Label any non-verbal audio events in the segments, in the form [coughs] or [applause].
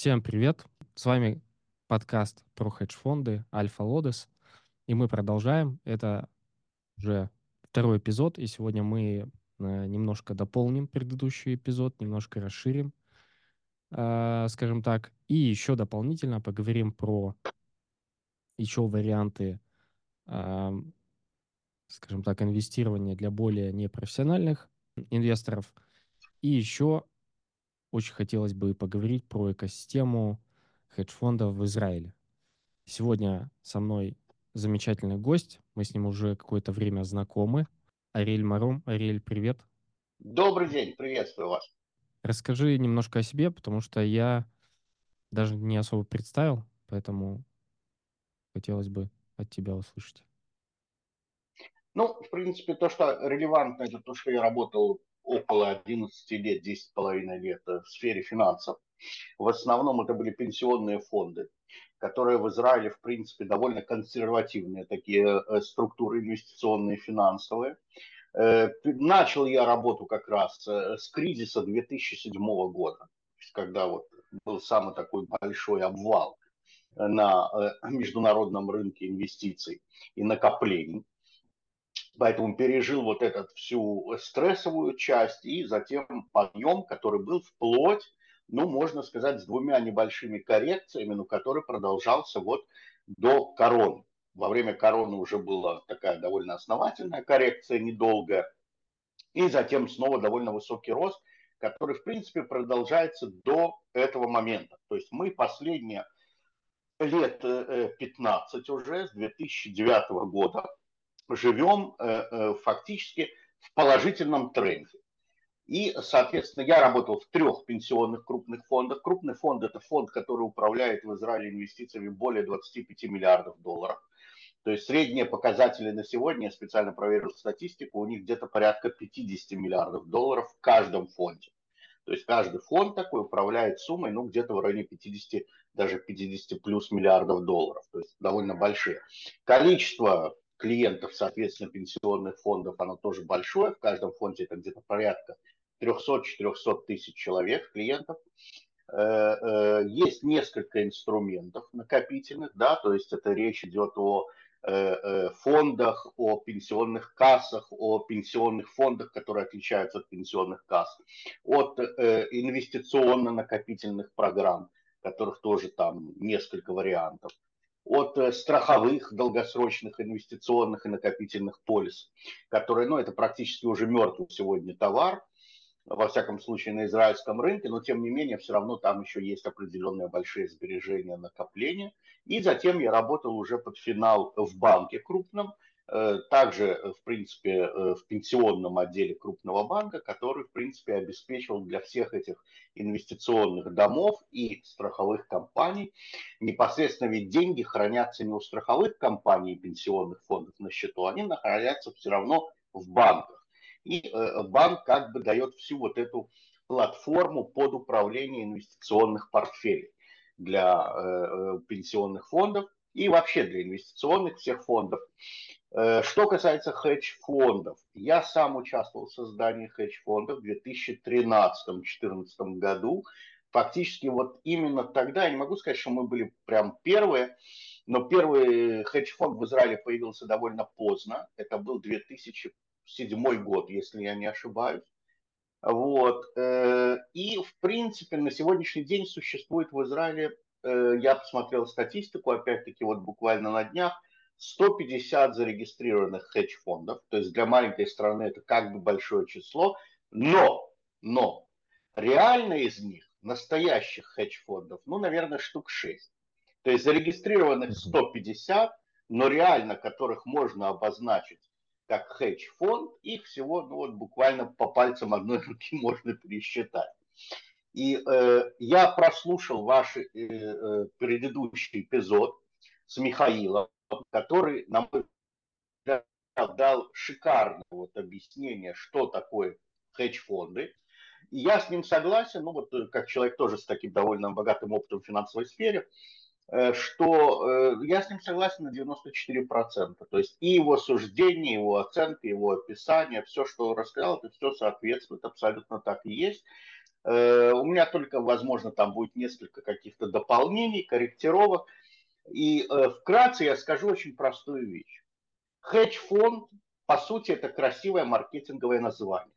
Всем привет! С вами подкаст про хедж-фонды Альфа Лодес. И мы продолжаем. Это уже второй эпизод. И сегодня мы э, немножко дополним предыдущий эпизод, немножко расширим, э, скажем так. И еще дополнительно поговорим про еще варианты, э, скажем так, инвестирования для более непрофессиональных инвесторов. И еще очень хотелось бы поговорить про экосистему хедж-фондов в Израиле. Сегодня со мной замечательный гость. Мы с ним уже какое-то время знакомы. Ариэль Маром. Ариэль, привет. Добрый день, приветствую вас. Расскажи немножко о себе, потому что я даже не особо представил, поэтому хотелось бы от тебя услышать. Ну, в принципе, то, что релевантно, это то, что я работал около 11 лет, 10,5 лет в сфере финансов. В основном это были пенсионные фонды, которые в Израиле, в принципе, довольно консервативные такие э, структуры инвестиционные, финансовые. Э, начал я работу как раз э, с кризиса 2007 года, когда вот был самый такой большой обвал на международном рынке инвестиций и накоплений. Поэтому пережил вот эту всю стрессовую часть и затем подъем, который был вплоть, ну, можно сказать, с двумя небольшими коррекциями, но который продолжался вот до короны. Во время короны уже была такая довольно основательная коррекция, недолгая. И затем снова довольно высокий рост, который, в принципе, продолжается до этого момента. То есть мы последние лет 15 э, уже, с 2009 года, живем э, э, фактически в положительном тренде. И, соответственно, я работал в трех пенсионных крупных фондах. Крупный фонд – это фонд, который управляет в Израиле инвестициями более 25 миллиардов долларов. То есть средние показатели на сегодня, я специально проверил статистику, у них где-то порядка 50 миллиардов долларов в каждом фонде. То есть каждый фонд такой управляет суммой, ну, где-то в районе 50, даже 50 плюс миллиардов долларов. То есть довольно большие. Количество клиентов, соответственно, пенсионных фондов, оно тоже большое. В каждом фонде это где-то порядка 300-400 тысяч человек, клиентов. Э, э, есть несколько инструментов накопительных, да, то есть это речь идет о э, фондах, о пенсионных кассах, о пенсионных фондах, которые отличаются от пенсионных касс, от инвестиционно-накопительных программ, которых тоже там несколько вариантов от э, страховых долгосрочных инвестиционных и накопительных полис, которые, ну, это практически уже мертвый сегодня товар, во всяком случае на израильском рынке, но тем не менее все равно там еще есть определенные большие сбережения, накопления. И затем я работал уже под финал в банке крупном, также, э, в принципе, э, в пенсионном отделе крупного банка, который, в принципе, обеспечивал для всех этих инвестиционных домов и страховых компаний. Непосредственно ведь деньги хранятся не у страховых компаний и пенсионных фондов на счету, они находятся все равно в банках. И банк как бы дает всю вот эту платформу под управление инвестиционных портфелей для пенсионных фондов и вообще для инвестиционных всех фондов. Э, что касается хедж-фондов, я сам участвовал в создании хедж-фондов в 2013-2014 году. Фактически вот именно тогда, я не могу сказать, что мы были прям первые, но первый хедж-фонд в Израиле появился довольно поздно. Это был 2007 год, если я не ошибаюсь. Вот. Э, и, в принципе, на сегодняшний день существует в Израиле, я посмотрел статистику, опять-таки, вот буквально на днях, 150 зарегистрированных хедж-фондов, то есть для маленькой страны это как бы большое число, но, но реально из них, настоящих хедж-фондов, ну, наверное, штук 6. То есть зарегистрированных 150, но реально которых можно обозначить как хедж-фонд, их всего ну, вот буквально по пальцам одной [laughs] руки можно пересчитать. И э, я прослушал ваш э, э, предыдущий эпизод с Михаилом, который, на мой взгляд, дал шикарное вот объяснение, что такое хедж-фонды. И я с ним согласен, ну вот э, как человек тоже с таким довольно богатым опытом в финансовой сфере, э, что я с ним согласен на 94%. То есть и его суждение, его оценка, его описание, все, что он рассказал, это все соответствует, абсолютно так и есть. Э, у меня только, возможно, там будет несколько каких-то дополнений, корректировок. И э, вкратце я скажу очень простую вещь. Хедж-фонд, по сути, это красивое маркетинговое название.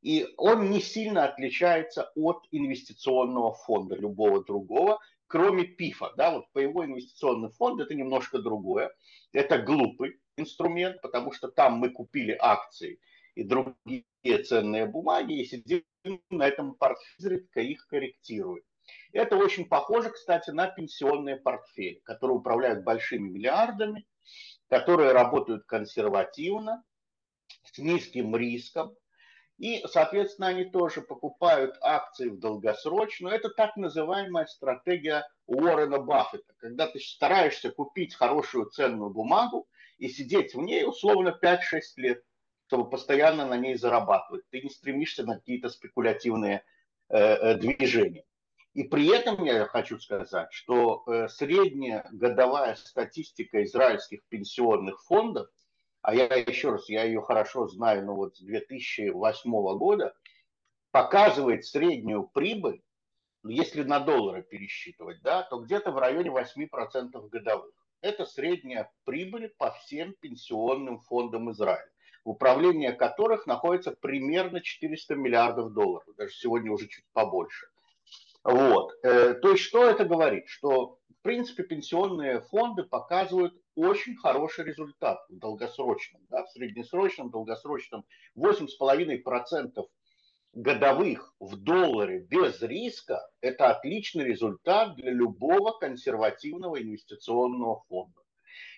И он не сильно отличается от инвестиционного фонда любого другого, кроме ПИФа. Да, вот по его инвестиционный фонд это немножко другое. Это глупый инструмент, потому что там мы купили акции и другие ценные бумаги и сидим на этом портфеле, изредка их корректируем. Это очень похоже, кстати, на пенсионные портфели, которые управляют большими миллиардами, которые работают консервативно, с низким риском, и, соответственно, они тоже покупают акции в долгосрочную. Это так называемая стратегия Уоррена Баффета, когда ты стараешься купить хорошую ценную бумагу и сидеть в ней условно 5-6 лет, чтобы постоянно на ней зарабатывать. Ты не стремишься на какие-то спекулятивные э, э, движения. И при этом я хочу сказать, что э, средняя годовая статистика израильских пенсионных фондов а я еще раз, я ее хорошо знаю, ну вот с 2008 года, показывает среднюю прибыль, ну, если на доллары пересчитывать, да, то где-то в районе 8% годовых. Это средняя прибыль по всем пенсионным фондам Израиля, в которых находится примерно 400 миллиардов долларов, даже сегодня уже чуть побольше. Вот. Э, то есть что это говорит? Что в принципе пенсионные фонды показывают очень хороший результат в долгосрочном, да, в среднесрочном, долгосрочном 8,5% годовых в долларе без риска – это отличный результат для любого консервативного инвестиционного фонда.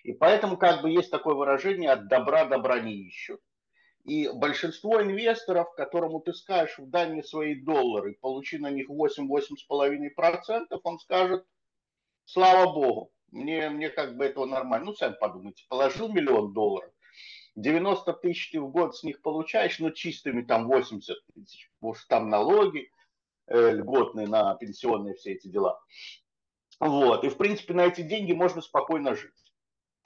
И поэтому как бы есть такое выражение «от добра добра не ищут». И большинство инвесторов, которому ты скажешь, дай мне свои доллары, получи на них 8-8,5%, он скажет, слава богу, мне, мне как бы этого нормально. Ну, сами подумайте, положил миллион долларов, 90 тысяч ты в год с них получаешь, но чистыми там 80 тысяч, потому что там налоги э, льготные на пенсионные все эти дела. Вот, и в принципе на эти деньги можно спокойно жить в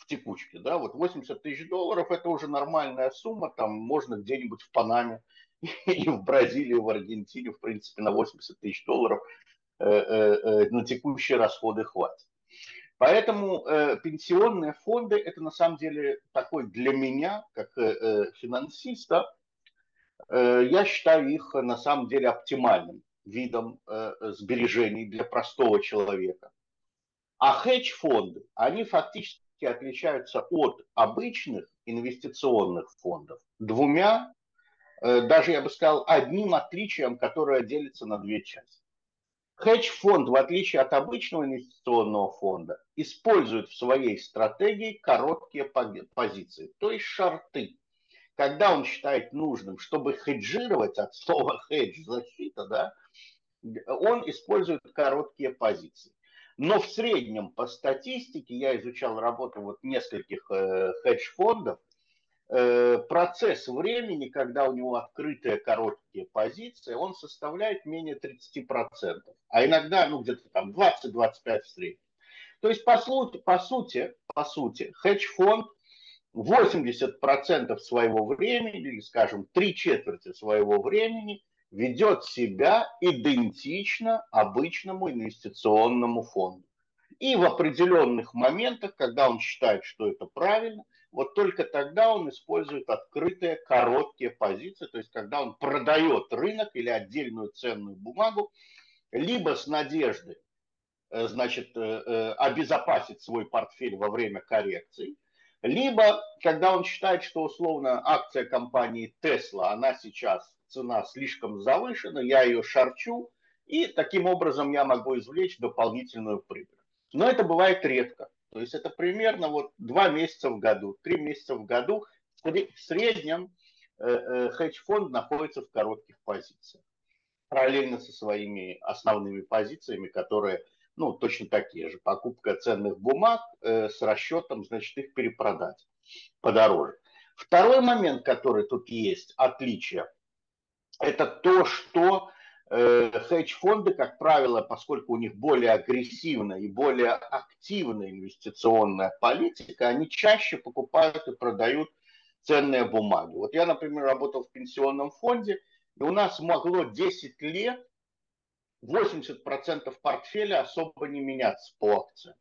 текучке, да, вот 80 тысяч долларов это уже нормальная сумма, там можно где-нибудь в Панаме [laughs] или в Бразилии, в Аргентине, в принципе, на 80 тысяч долларов э, э, э, на текущие расходы хватит. Поэтому э, пенсионные фонды это на самом деле такой для меня, как э, финансиста, э, я считаю их на самом деле оптимальным видом э, сбережений для простого человека. А хедж-фонды, они фактически отличаются от обычных инвестиционных фондов двумя, э, даже я бы сказал, одним отличием, которое делится на две части. Хедж-фонд, в отличие от обычного инвестиционного фонда, использует в своей стратегии короткие позиции, то есть шарты. Когда он считает нужным, чтобы хеджировать от слова хедж, защита, да, он использует короткие позиции. Но в среднем по статистике, я изучал работу вот нескольких э, хедж-фондов, Э, процесс времени, когда у него открытые короткие позиции, он составляет менее 30%, а иногда ну, где-то там 20-25 в среднем. То есть, по сути, по сути, по сути хедж-фонд 80% своего времени, или, скажем, три четверти своего времени ведет себя идентично обычному инвестиционному фонду. И в определенных моментах, когда он считает, что это правильно – вот только тогда он использует открытые короткие позиции, то есть когда он продает рынок или отдельную ценную бумагу, либо с надеждой э, значит, э, э, обезопасить свой портфель во время коррекции, либо когда он считает, что условно акция компании Tesla, она сейчас цена слишком завышена, я ее шарчу, и таким образом я могу извлечь дополнительную прибыль. Но это бывает редко. То есть это примерно вот два месяца в году, три месяца в году. В среднем э, э, хедж-фонд находится в коротких позициях. Параллельно со своими основными позициями, которые ну, точно такие же. Покупка ценных бумаг э, с расчетом, значит, их перепродать подороже. Второй момент, который тут есть, отличие, это то, что Э, хедж-фонды, как правило, поскольку у них более агрессивная и более активная инвестиционная политика, они чаще покупают и продают ценные бумаги. Вот я, например, работал в пенсионном фонде, и у нас могло 10 лет 80% портфеля особо не меняться по акциям.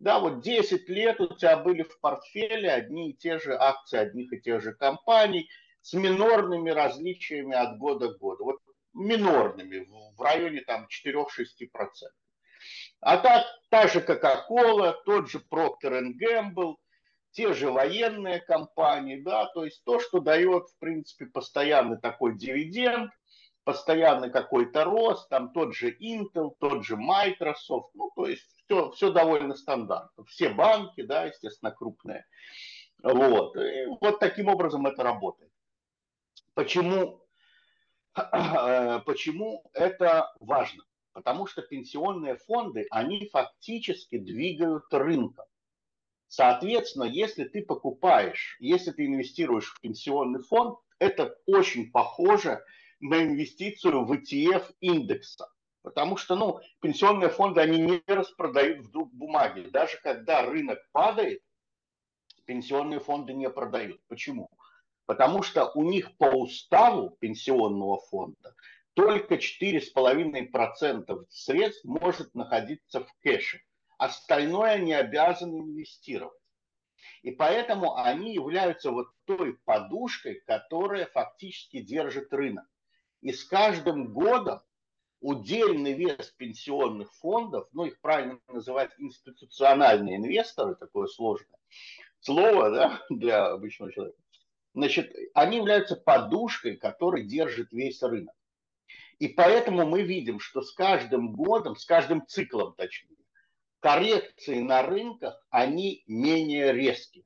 Да, вот 10 лет у тебя были в портфеле одни и те же акции одних и тех же компаний с минорными различиями от года к году. Вот минорными, в районе там 4-6%. А так, та же Coca-Cola, тот же Procter Gamble, те же военные компании, да, то есть то, что дает, в принципе, постоянный такой дивиденд, постоянный какой-то рост, там тот же Intel, тот же Microsoft, ну, то есть все, все довольно стандартно. Все банки, да, естественно, крупные. Вот. И вот таким образом это работает. Почему, [clears throat] почему это важно? Потому что пенсионные фонды, они фактически двигают рынком. Соответственно, если ты покупаешь, если ты инвестируешь в пенсионный фонд, это очень похоже на инвестицию в ETF индекса. Потому что ну, пенсионные фонды, они не распродают вдруг бумаги. Даже когда рынок падает, пенсионные фонды не продают. Почему? Потому что у них по уставу пенсионного фонда только 4,5% средств может находиться в кэше. Остальное они обязаны инвестировать. И поэтому они являются вот той подушкой, которая фактически держит рынок. И с каждым годом удельный вес пенсионных фондов, ну их правильно называть институциональные инвесторы, такое сложное слово да, для обычного человека, значит, они являются подушкой, которая держит весь рынок. И поэтому мы видим, что с каждым годом, с каждым циклом точнее, коррекции на рынках, они менее резкие.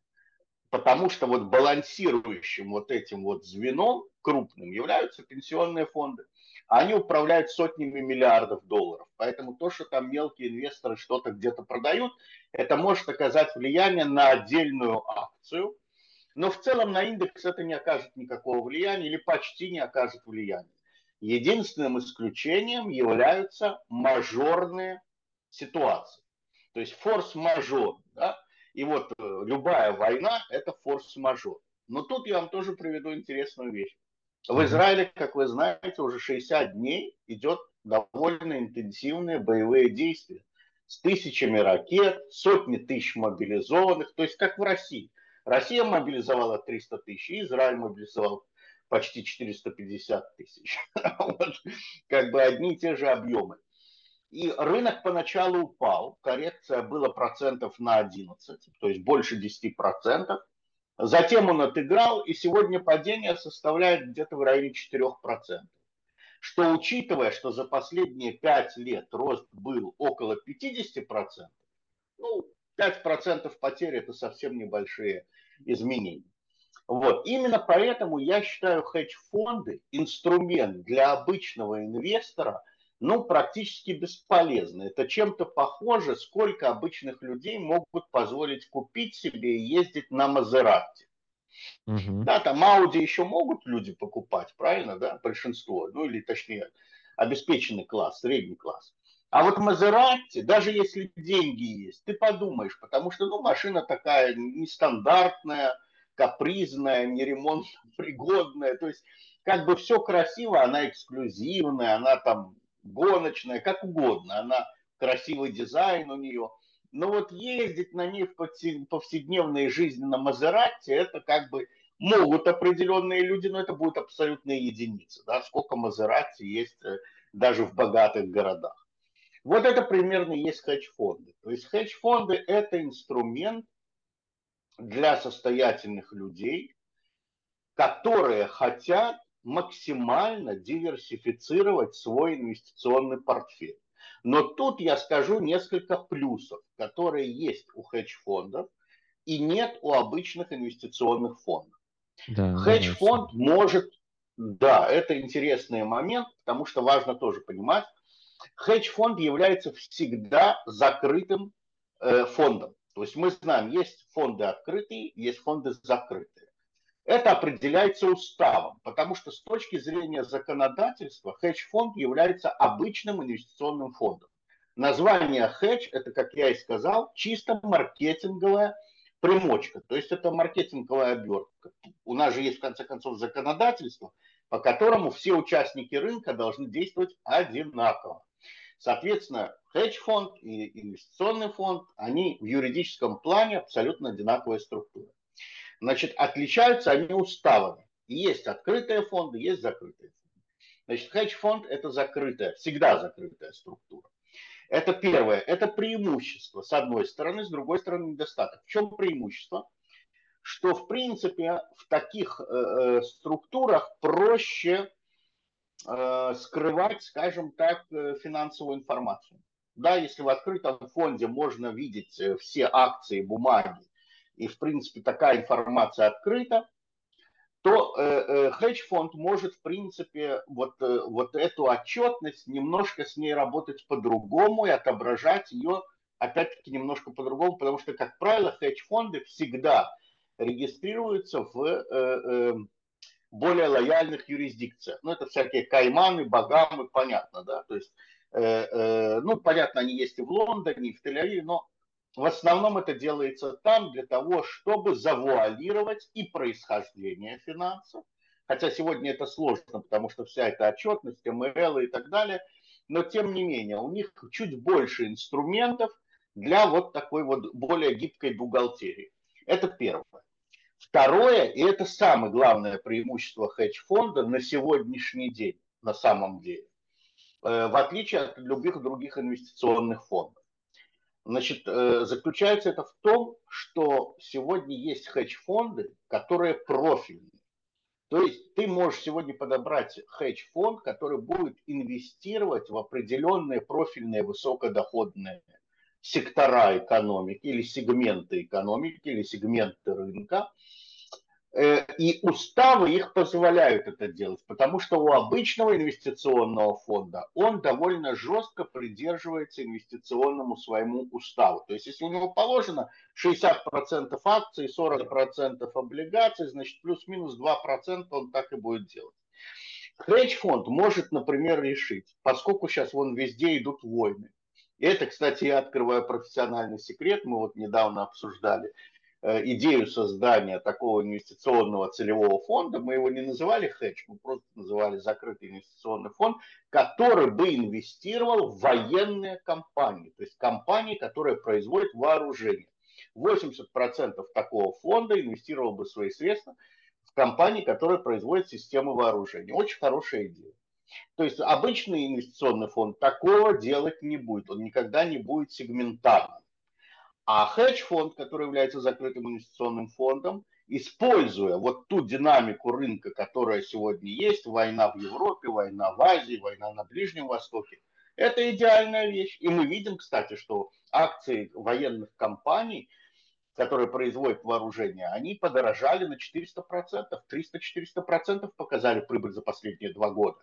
Потому что вот балансирующим вот этим вот звеном крупным являются пенсионные фонды. Они управляют сотнями миллиардов долларов. Поэтому то, что там мелкие инвесторы что-то где-то продают, это может оказать влияние на отдельную акцию. Но в целом на индекс это не окажет никакого влияния или почти не окажет влияния. Единственным исключением являются мажорные ситуации. То есть форс-мажор. Да? И вот э, любая война – это форс-мажор. Но тут я вам тоже приведу интересную вещь. В Израиле, как вы знаете, уже 60 дней идет довольно интенсивные боевые действия с тысячами ракет, сотни тысяч мобилизованных, то есть как в России. Россия мобилизовала 300 тысяч, Израиль мобилизовал почти 450 тысяч. [laughs] Вот, как бы одни и те же объемы. И рынок поначалу упал, коррекция была процентов на 11, то есть больше 10 процентов. Затем он отыграл, и сегодня падение составляет где-то в районе 4%. Что учитывая, что за последние 5 лет рост был около 50%, ну, 5% потери это совсем небольшие изменения. Вот. Именно поэтому я считаю хедж-фонды инструмент для обычного инвестора ну, практически бесполезный. Это чем-то похоже, сколько обычных людей могут позволить купить себе и ездить на Мазерати. Угу. Да, там Ауди еще могут люди покупать, правильно, да, большинство, ну или точнее обеспеченный класс, средний класс. А вот Мазерати, даже если деньги есть, ты подумаешь, потому что ну, машина такая нестандартная, капризная, не ремонтно-пригодная. [laughs] То есть как бы все красиво, она эксклюзивная, она там гоночная, как угодно. Она красивый дизайн у нее. Но вот ездить на ней в повседневной жизни на Мазерате, это как бы могут определенные люди, но это будет абсолютная единица. Да? Сколько Мазерати есть э, даже в богатых городах. Вот это примерно есть хедж-фонды. То есть хедж-фонды – это инструмент, для состоятельных людей, которые хотят максимально диверсифицировать свой инвестиционный портфель. Но тут я скажу несколько плюсов, которые есть у хедж-фондов и нет у обычных инвестиционных фондов. Да, Хедж-фонд да, может, да, это интересный момент, потому что важно тоже понимать, хедж-фонд является всегда закрытым э, фондом. То есть мы знаем, есть фонды открытые, есть фонды закрытые. Это определяется уставом, потому что с точки зрения законодательства хедж-фонд является обычным инвестиционным фондом. Название хедж – это, как я и сказал, чисто маркетинговая примочка, то есть это маркетинговая обертка. У нас же есть, в конце концов, законодательство, по которому все участники рынка должны действовать одинаково. Соответственно, хедж-фонд и инвестиционный фонд, они в юридическом плане абсолютно одинаковая структура. Значит, отличаются они уставами. есть открытые фонды, есть закрытые фонды. Значит, хедж-фонд – это закрытая, всегда закрытая структура. Это первое. Это преимущество, с одной стороны, с другой стороны, недостаток. В чем преимущество? Что, в принципе, в таких э, э структурах проще э, скрывать, скажем так, э, финансовую информацию. Да, если в открытом фонде можно видеть э, все акции, бумаги, и, в принципе, такая информация открыта, то э, э, хедж-фонд может, в принципе, вот, э, вот эту отчетность немножко с ней работать по-другому и отображать ее, опять-таки, немножко по-другому, потому что, как правило, хедж-фонды всегда регистрируются в э, э, более лояльных юрисдикциях. Ну, это всякие Кайманы, Багамы, понятно, да, то есть, э, э, ну, понятно, они есть и в Лондоне, и в Тель-Авиве, но в основном это делается там для того, чтобы завуалировать и происхождение финансов. Хотя сегодня это сложно, потому что вся эта отчетность, МРЛ и так далее. Но тем не менее, у них чуть больше инструментов для вот такой вот более гибкой бухгалтерии. Это первое. Второе, и это самое главное преимущество хедж-фонда на сегодняшний день, на самом деле, э, в отличие от любых других инвестиционных фондов. Значит, э, заключается это в том, что сегодня есть хедж-фонды, которые профильные. То есть ты можешь сегодня подобрать хедж-фонд, который будет инвестировать в определенные профильные высокодоходные сектора экономики или сегменты экономики или сегменты рынка, Э, и уставы их позволяют это делать, потому что у обычного инвестиционного фонда он довольно жестко придерживается инвестиционному своему уставу. То есть, если у него положено 60% акций, 40% облигаций, значит, плюс-минус 2% он так и будет делать. Хедж-фонд может, например, решить, поскольку сейчас вон везде идут войны, это, кстати, я открываю профессиональный секрет, мы вот недавно обсуждали – Э, идею создания такого инвестиционного целевого фонда, мы его не называли хедж, мы просто называли закрытый инвестиционный фонд, который бы инвестировал в военные компании, то есть компании, которые производят вооружение. 80% такого фонда инвестировал бы свои средства в компании, которые производят системы вооружения. Очень хорошая идея. То есть обычный инвестиционный фонд такого делать не будет, он никогда не будет сегментарным. А хедж-фонд, который является закрытым инвестиционным фондом, используя вот ту динамику рынка, которая сегодня есть, война в Европе, война в Азии, война на Ближнем Востоке, это идеальная вещь. И мы видим, кстати, что акции военных компаний, которые производят вооружение, они подорожали на 400%, 300-400% показали прибыль за последние два года.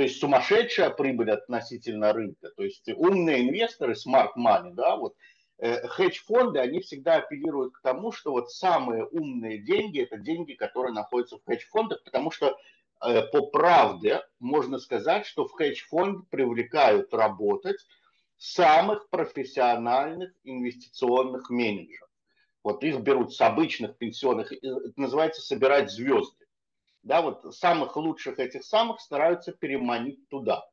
То есть сумасшедшая прибыль относительно рынка. То есть умные инвесторы, smart money, да, вот Э, хедж-фонды, они всегда апеллируют к тому, что вот самые умные деньги – это деньги, которые находятся в хедж-фондах, потому что э, по правде можно сказать, что в хедж-фонд привлекают работать самых профессиональных инвестиционных менеджеров. Вот их берут с обычных пенсионных, это называется собирать звезды. Да, вот самых лучших этих самых стараются переманить туда.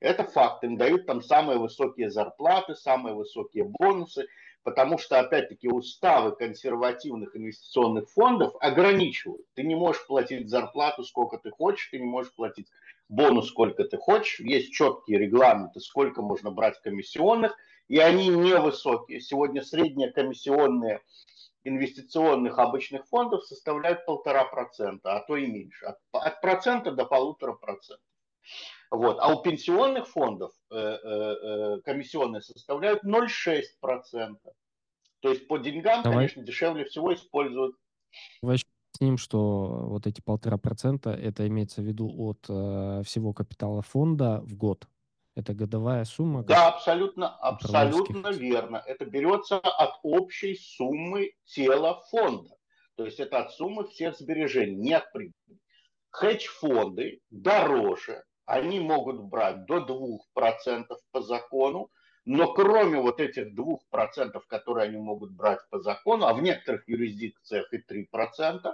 Это факт. Им дают там самые высокие зарплаты, самые высокие бонусы, потому что, опять-таки, уставы консервативных инвестиционных фондов ограничивают. Ты не можешь платить зарплату сколько ты хочешь, ты не можешь платить бонус сколько ты хочешь. Есть четкие регламенты, сколько можно брать комиссионных, и они невысокие. Сегодня средние комиссионные инвестиционных обычных фондов составляют полтора процента, а то и меньше. От, от процента до полутора процентов. Вот. А у пенсионных фондов э, э, э комиссионные составляют 0,6%. То есть по деньгам, Давай. конечно, дешевле всего используют. Давай с ним, что вот эти полтора процента, это имеется в виду от э, всего капитала фонда в год. Это годовая сумма? Да, абсолютно, абсолютно верно. Это берется от общей суммы тела фонда. То есть это от суммы всех сбережений, не от прибыли. Хедж-фонды дороже они могут брать до 2% по закону, но кроме вот этих 2%, которые они могут брать по закону, а в некоторых юрисдикциях и 3%,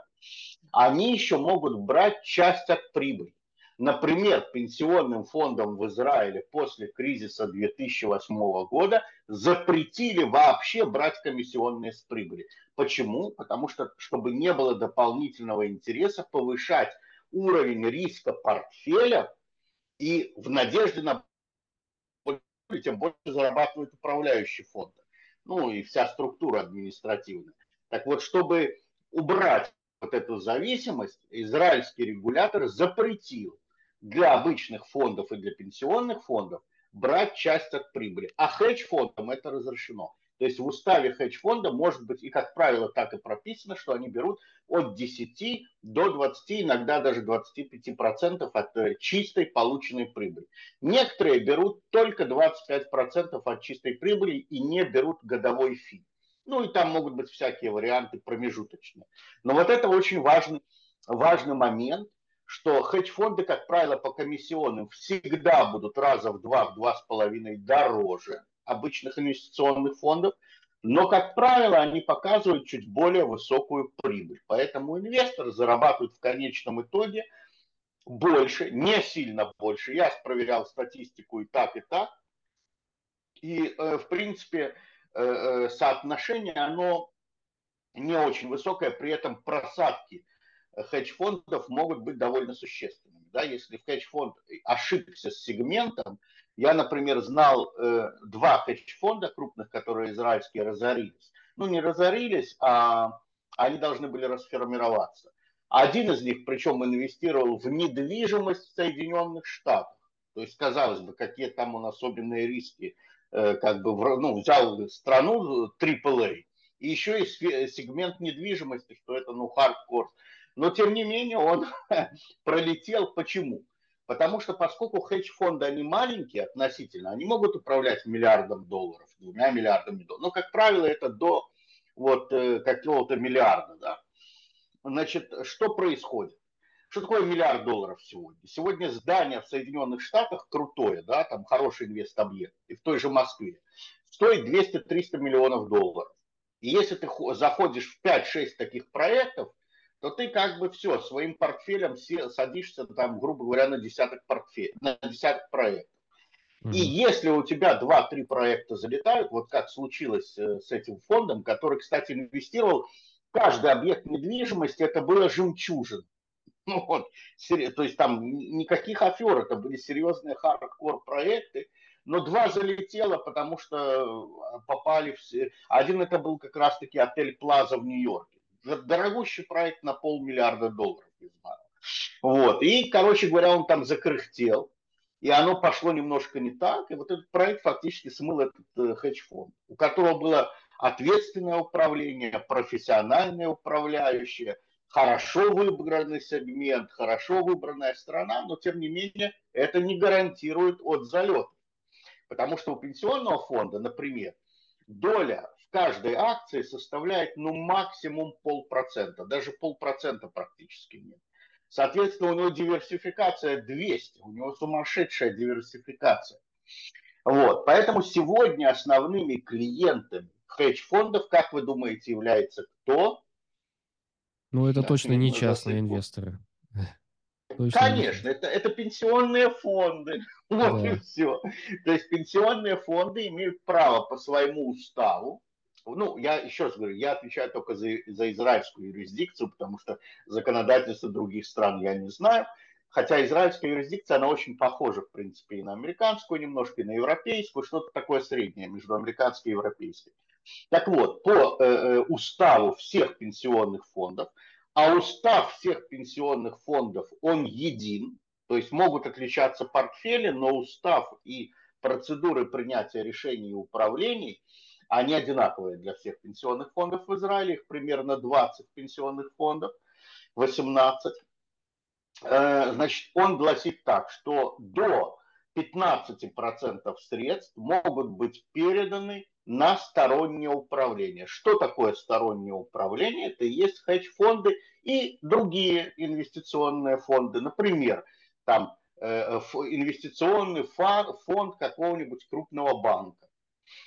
они еще могут брать часть от прибыли. Например, пенсионным фондам в Израиле после кризиса 2008 года запретили вообще брать комиссионные с прибыли. Почему? Потому что, чтобы не было дополнительного интереса повышать уровень риска портфеля и в надежде на тем больше зарабатывают управляющие фонды. Ну и вся структура административная. Так вот, чтобы убрать вот эту зависимость, израильский регулятор запретил для обычных фондов и для пенсионных фондов брать часть от прибыли. А хедж-фондам это разрешено. То есть в уставе хедж-фонда может быть и, как правило, так и прописано, что они берут от 10 до 20, иногда даже 25% от э, чистой полученной прибыли. Некоторые берут только 25% от чистой прибыли и не берут годовой фи. Ну и там могут быть всякие варианты промежуточные. Но вот это очень важный, важный момент, что хедж-фонды, как правило, по комиссионным всегда будут раза в два, в два с половиной дороже обычных инвестиционных фондов, но, как правило, они показывают чуть более высокую прибыль. Поэтому инвестор зарабатывает в конечном итоге больше, не сильно больше. Я проверял статистику и так, и так. И, э, в принципе, э, э, соотношение, оно не очень высокое, при этом просадки хедж-фондов могут быть довольно существенными. Да? Если в хедж-фонд ошибся с сегментом, я, например, знал э, два хедж-фонда крупных, которые израильские разорились. Ну, не разорились, а они должны были расформироваться. Один из них, причем, инвестировал в недвижимость в Соединенных Штатах. То есть, казалось бы, какие там он особенные риски. Э, как бы, ну, взял страну AAA, и еще и сегмент недвижимости, что это, ну, хардкор. Но, тем не менее, он [laughs] пролетел. Почему? Потому что поскольку хедж-фонды, они маленькие относительно, они могут управлять миллиардом долларов, двумя миллиардами долларов. Но, как правило, это до вот э, какого-то миллиарда. Да? Значит, что происходит? Что такое миллиард долларов сегодня? Сегодня здание в Соединенных Штатах крутое, да, там хороший инвест-объект, и в той же Москве, стоит 200-300 миллионов долларов. И если ты заходишь в 5-6 таких проектов, то ты как бы все, своим портфелем садишься там, грубо говоря, на десяток, портфель, на десяток проектов. Mm-hmm. И если у тебя 2-3 проекта залетают, вот как случилось э, с этим фондом, который, кстати, инвестировал каждый объект недвижимости, это было жемчужин. [laughs] Ну, вот, то есть там никаких афер, это были серьезные хардкор проекты, но два залетело, потому что э, попали все. Один это был как раз-таки отель Плаза в Нью-Йорке дорогущий проект на полмиллиарда долларов. Вот. И, короче говоря, он там закряхтел, и оно пошло немножко не так, и вот этот проект фактически смыл этот э, хедж-фонд, у которого было ответственное управление, профессиональное управляющее, хорошо выбранный сегмент, хорошо выбранная страна, но тем не менее это не гарантирует от залета. Потому что у пенсионного фонда, например, доля в каждой акции составляет ну максимум полпроцента, даже полпроцента практически нет. Соответственно, у него диверсификация 200, у него сумасшедшая диверсификация. Вот, поэтому сегодня основными клиентами хедж-фондов, как вы думаете, является кто? Ну, это да, точно не частные инвесторы. [laughs] Точно Конечно, это, это пенсионные фонды. [laughs] Вот да. и все. То есть пенсионные фонды имеют право по своему уставу ну, я еще раз говорю, я отвечаю только за, за израильскую юрисдикцию, потому что законодательство других стран я не знаю. Хотя израильская юрисдикция, она очень похожа, в принципе, и на американскую немножко, и на европейскую, что-то такое среднее между американской и европейской. Так вот, по э, э уставу всех пенсионных фондов, а устав всех пенсионных фондов, он един, то есть могут отличаться портфели, но устав и процедуры принятия решений и управлений – они одинаковые для всех пенсионных фондов в Израиле, их примерно 20 пенсионных фондов, 18. Э, значит, он гласит так, что до 15% средств могут быть переданы на стороннее управление. Что такое стороннее управление? Это и есть хедж-фонды и другие инвестиционные фонды. Например, там э, инвестиционный фонд какого-нибудь крупного банка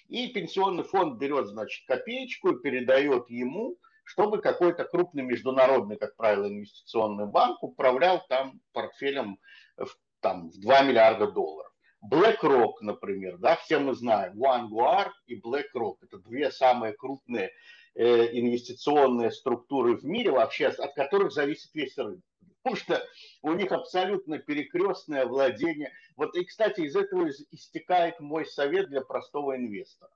и пенсионный фонд берет, значит, копеечку и передает ему чтобы какой-то крупный международный, как правило, инвестиционный банк управлял там портфелем в, там, в 2 миллиарда долларов. BlackRock, например, да, все мы знаем, Vanguard и BlackRock, это две самые крупные э, инвестиционные структуры в мире вообще, от которых зависит весь рынок. Потому что у них абсолютно перекрестное владение. Вот и, кстати, из этого истекает мой совет для простого инвестора.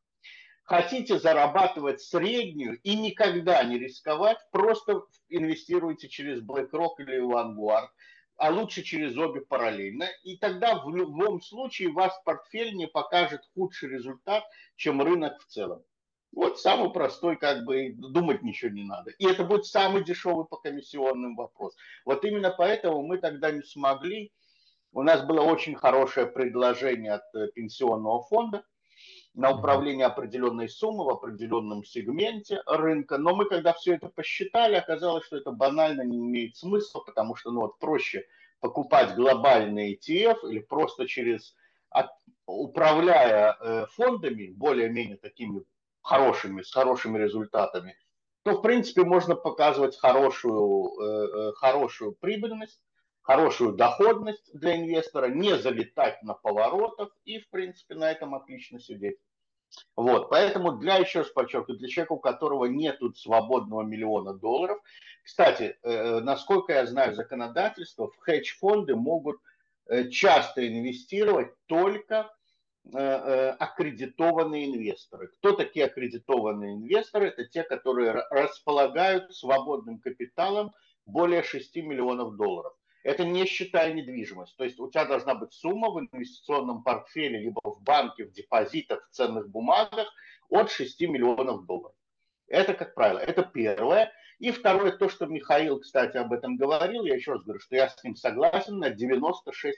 Хотите зарабатывать среднюю и никогда не рисковать, просто инвестируйте через BlackRock или Vanguard а лучше через обе параллельно. И тогда в любом случае вас портфель не покажет худший результат, чем рынок в целом. Вот самый простой, как бы думать ничего не надо. И это будет самый дешевый по комиссионным вопрос. Вот именно поэтому мы тогда не смогли. У нас было очень хорошее предложение от э, пенсионного фонда на управление определенной суммы в определенном сегменте рынка. Но мы, когда все это посчитали, оказалось, что это банально не имеет смысла, потому что ну, вот проще покупать глобальный ETF или просто через управляя э, фондами более-менее такими хорошими, с хорошими результатами, то в принципе можно показывать хорошую, э, э, хорошую прибыльность, хорошую доходность для инвестора, не залетать на поворотах и, в принципе, на этом отлично сидеть. Вот, поэтому для, еще раз подчеркиваю, для человека, у которого нет свободного миллиона долларов, кстати, э, насколько я знаю законодательство, в хедж-фонды могут э, часто инвестировать только э, э, аккредитованные инвесторы. Кто такие аккредитованные инвесторы? Это те, которые располагают свободным капиталом более 6 миллионов долларов. Это не считая недвижимость. То есть у тебя должна быть сумма в инвестиционном портфеле, либо в банке, в депозитах, в ценных бумагах от 6 миллионов долларов. Это, как правило, это первое. И второе, то, что Михаил, кстати, об этом говорил, я еще раз говорю, что я с ним согласен на 96%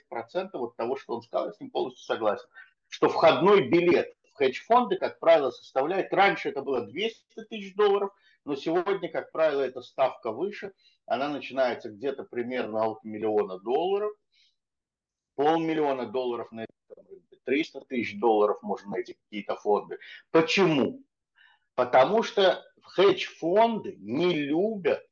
от того, что он сказал, я с ним полностью согласен. Что входной билет в хедж-фонды, как правило, составляет, раньше это было 200 тысяч долларов, но сегодня, как правило, эта ставка выше – она начинается где-то примерно от миллиона долларов, полмиллиона долларов на 300 тысяч долларов можно найти какие-то фонды. Почему? Потому что хедж-фонды не любят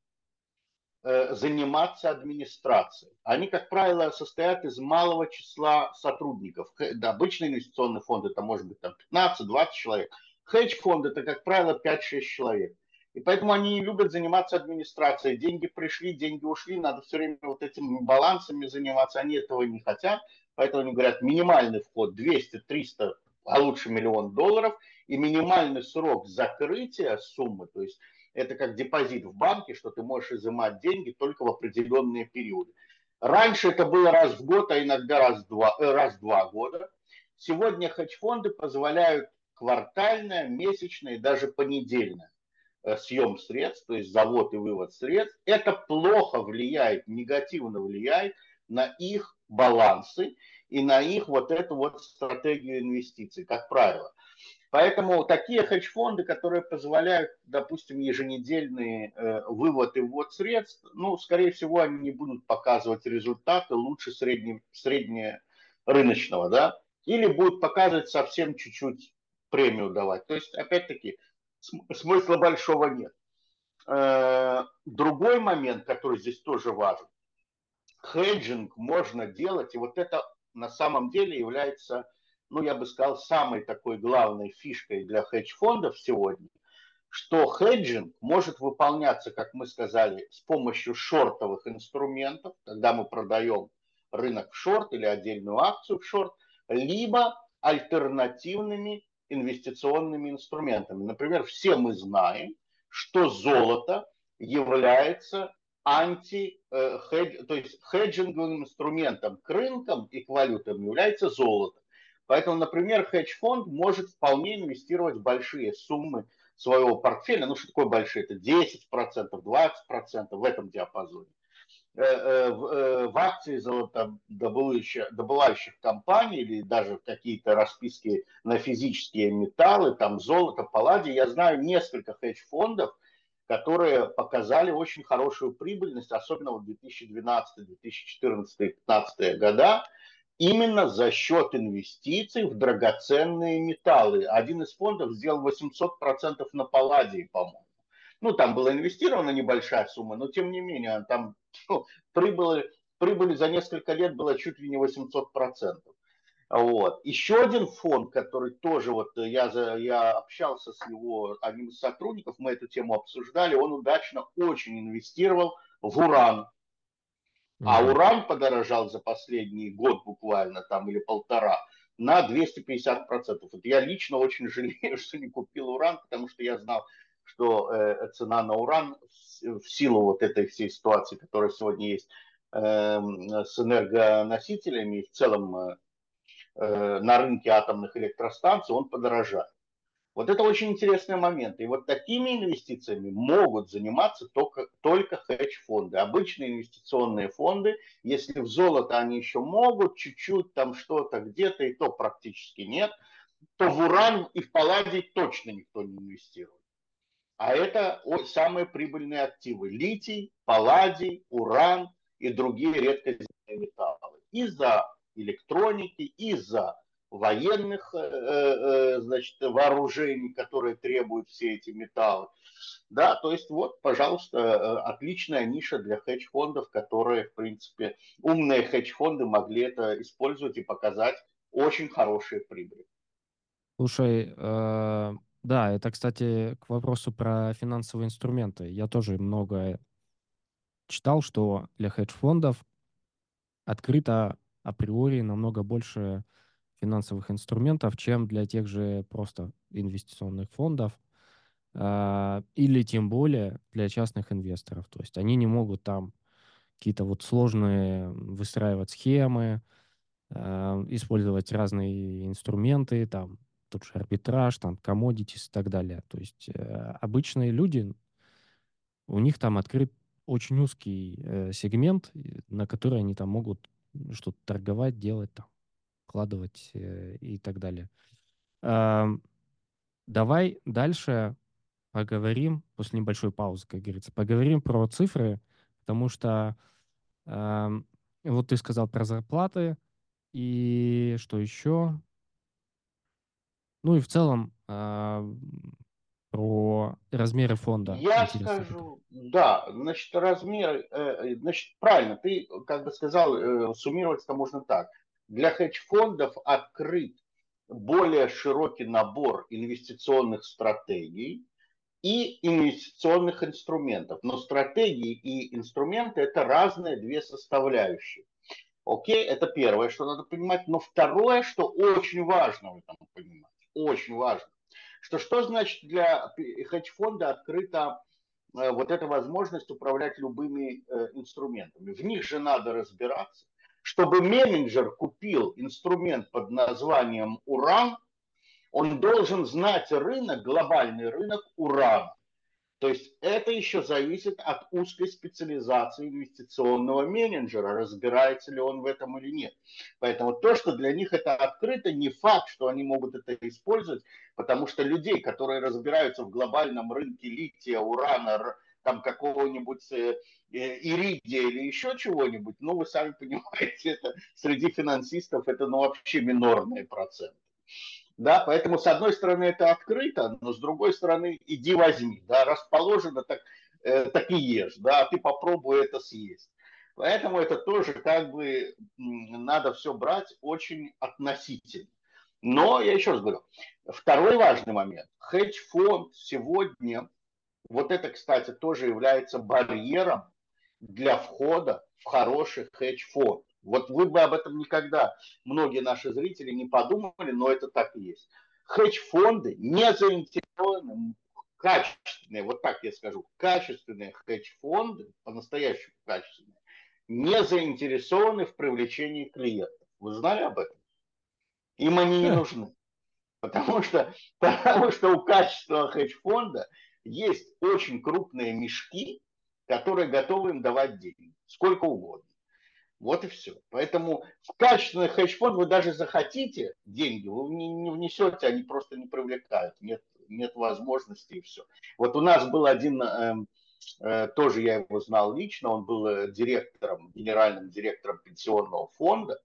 заниматься администрацией. Они, как правило, состоят из малого числа сотрудников. Обычный инвестиционный фонд это может быть там 15-20 человек. Хедж-фонд это, как правило, 5-6 человек. И поэтому они не любят заниматься администрацией. Деньги пришли, деньги ушли, надо все время вот этими балансами заниматься. Они этого не хотят. Поэтому они говорят, минимальный вход 200, 300, а лучше миллион долларов. И минимальный срок закрытия суммы, то есть это как депозит в банке, что ты можешь изымать деньги только в определенные периоды. Раньше это было раз в год, а иногда раз в два, э, раз в два года. Сегодня хедж-фонды позволяют квартальное, месячное и даже понедельное. Э, съем средств, то есть завод и вывод средств, это плохо влияет, негативно влияет на их балансы и на их вот эту вот стратегию инвестиций, как правило. Поэтому такие хедж-фонды, которые позволяют, допустим, еженедельный э, вывод и ввод средств, ну, скорее всего, они не будут показывать результаты лучше средне, средне рыночного, да, или будут показывать совсем чуть-чуть премию давать. То есть, опять-таки, смысла большого нет. Э, другой момент, который здесь тоже важен. Hedging можно делать, и вот это на самом деле является, ну, я бы сказал, самой такой главной фишкой для хедж-фондов сегодня, что hedging может выполняться, как мы сказали, с помощью шортовых инструментов, когда мы продаем рынок в шорт или отдельную акцию в шорт, либо альтернативными инвестиционными инструментами. Например, все мы знаем, что золото является анти, э, то есть хеджинговым инструментом к рынкам и к валютам является золото. Поэтому, например, хедж-фонд может вполне инвестировать большие суммы своего портфеля. Ну, что такое большие? Это 10%, 20% в этом диапазоне. Э, э, э, в акции золотодобывающих добывающих компаний или даже какие-то расписки на физические металлы, там золото, палладий. Я знаю несколько хедж-фондов, которые показали очень хорошую прибыльность, особенно в 2012, 2014, 2015 года, именно за счет инвестиций в драгоценные металлы. Один из фондов сделал 800% на палладии, по-моему. Ну, там была инвестирована небольшая сумма, но тем не менее, там ну, прибыли, прибыли за несколько лет было чуть ли не 800 процентов. Вот. Еще один фонд, который тоже, вот я, я общался с его одним из сотрудников, мы эту тему обсуждали, он удачно очень инвестировал в уран. А уран подорожал за последний год буквально, там или полтора, на 250%. Вот я лично очень [laughs] жалею, что не купил уран, потому что я знал, что э, цена на уран в, в силу вот этой всей ситуации, которая сегодня есть э, с энергоносителями и в целом э, э, на рынке атомных электростанций, он подорожает. Вот это очень интересный момент. И вот такими инвестициями могут заниматься только, только хедж-фонды. Обычные инвестиционные фонды, если в золото они еще могут, чуть-чуть там что-то где-то, и то практически нет, то в уран и в палладий точно никто не инвестирует. А это самые прибыльные активы. Литий, палладий, уран и другие редкоземельные металлы. Из-за электроники, из-за военных э, э, значит, вооружений, которые требуют все эти металлы. Да, то есть вот, пожалуйста, э, отличная ниша для хедж-фондов, которые, в принципе, умные хедж-фонды могли это использовать и показать очень хорошие прибыли. Слушай, э, да, это, кстати, к вопросу про финансовые инструменты. Я тоже много читал, что для хедж-фондов открыто априори намного больше финансовых инструментов, чем для тех же просто инвестиционных фондов, э, или тем более для частных инвесторов. То есть они не могут там какие-то вот сложные выстраивать схемы, э, использовать разные инструменты, там тот же арбитраж, там commodities и так далее. То есть э, обычные люди, у них там открыт очень узкий э, сегмент, на который они там могут что-то торговать, делать там вкладывать э, и так далее. Давай дальше поговорим, после небольшой паузы, как говорится, поговорим про цифры, потому что вот ты сказал про зарплаты, и что еще? Ну и в целом про размеры фонда. Я скажу, да, значит, размер, э, значит, правильно, ты как бы сказал, э, суммировать это можно так для хедж-фондов открыт более широкий набор инвестиционных стратегий и инвестиционных инструментов. Но стратегии и инструменты это разные две составляющие. Окей, это первое, что надо понимать. Но второе, что очень важно в этом понимать, очень важно, что что значит для хедж-фонда открыта э, вот эта возможность управлять любыми э, инструментами. В них же надо разбираться чтобы менеджер купил инструмент под названием уран, он должен знать рынок, глобальный рынок урана. То есть это еще зависит от узкой специализации инвестиционного менеджера, разбирается ли он в этом или нет. Поэтому то, что для них это открыто, не факт, что они могут это использовать, потому что людей, которые разбираются в глобальном рынке лития, урана, там какого-нибудь э, э, иридия или еще чего-нибудь, ну, вы сами [laughs] понимаете, это среди финансистов это ну, вообще минорные проценты. Да, поэтому с одной стороны это открыто, но с другой стороны иди возьми, да, расположено так, э, так и ешь, да, а ты попробуй это съесть. Поэтому это тоже как бы надо все брать очень относительно. Но я еще раз говорю, второй важный момент. Хедж-фонд сегодня вот это, кстати, тоже является барьером для входа в хороший хедж-фонд. Вот вы бы об этом никогда, многие наши зрители не подумали, но это так и есть. Хедж-фонды не заинтересованы, качественные, вот так я скажу, качественные хедж-фонды, по-настоящему качественные, не заинтересованы в привлечении клиентов. Вы знали об этом? Им они не нужны. Потому что, [laughs] потому что у качественного хедж-фонда есть очень крупные мешки, которые готовы им давать деньги, сколько угодно. Вот и все. Поэтому в качественный хедж-фонд вы даже захотите деньги, вы не, не внесете, они просто не привлекают, нет, нет возможности и все. Вот у нас был один, э, э, тоже я его знал лично, он был э, директором, генеральным директором пенсионного фонда,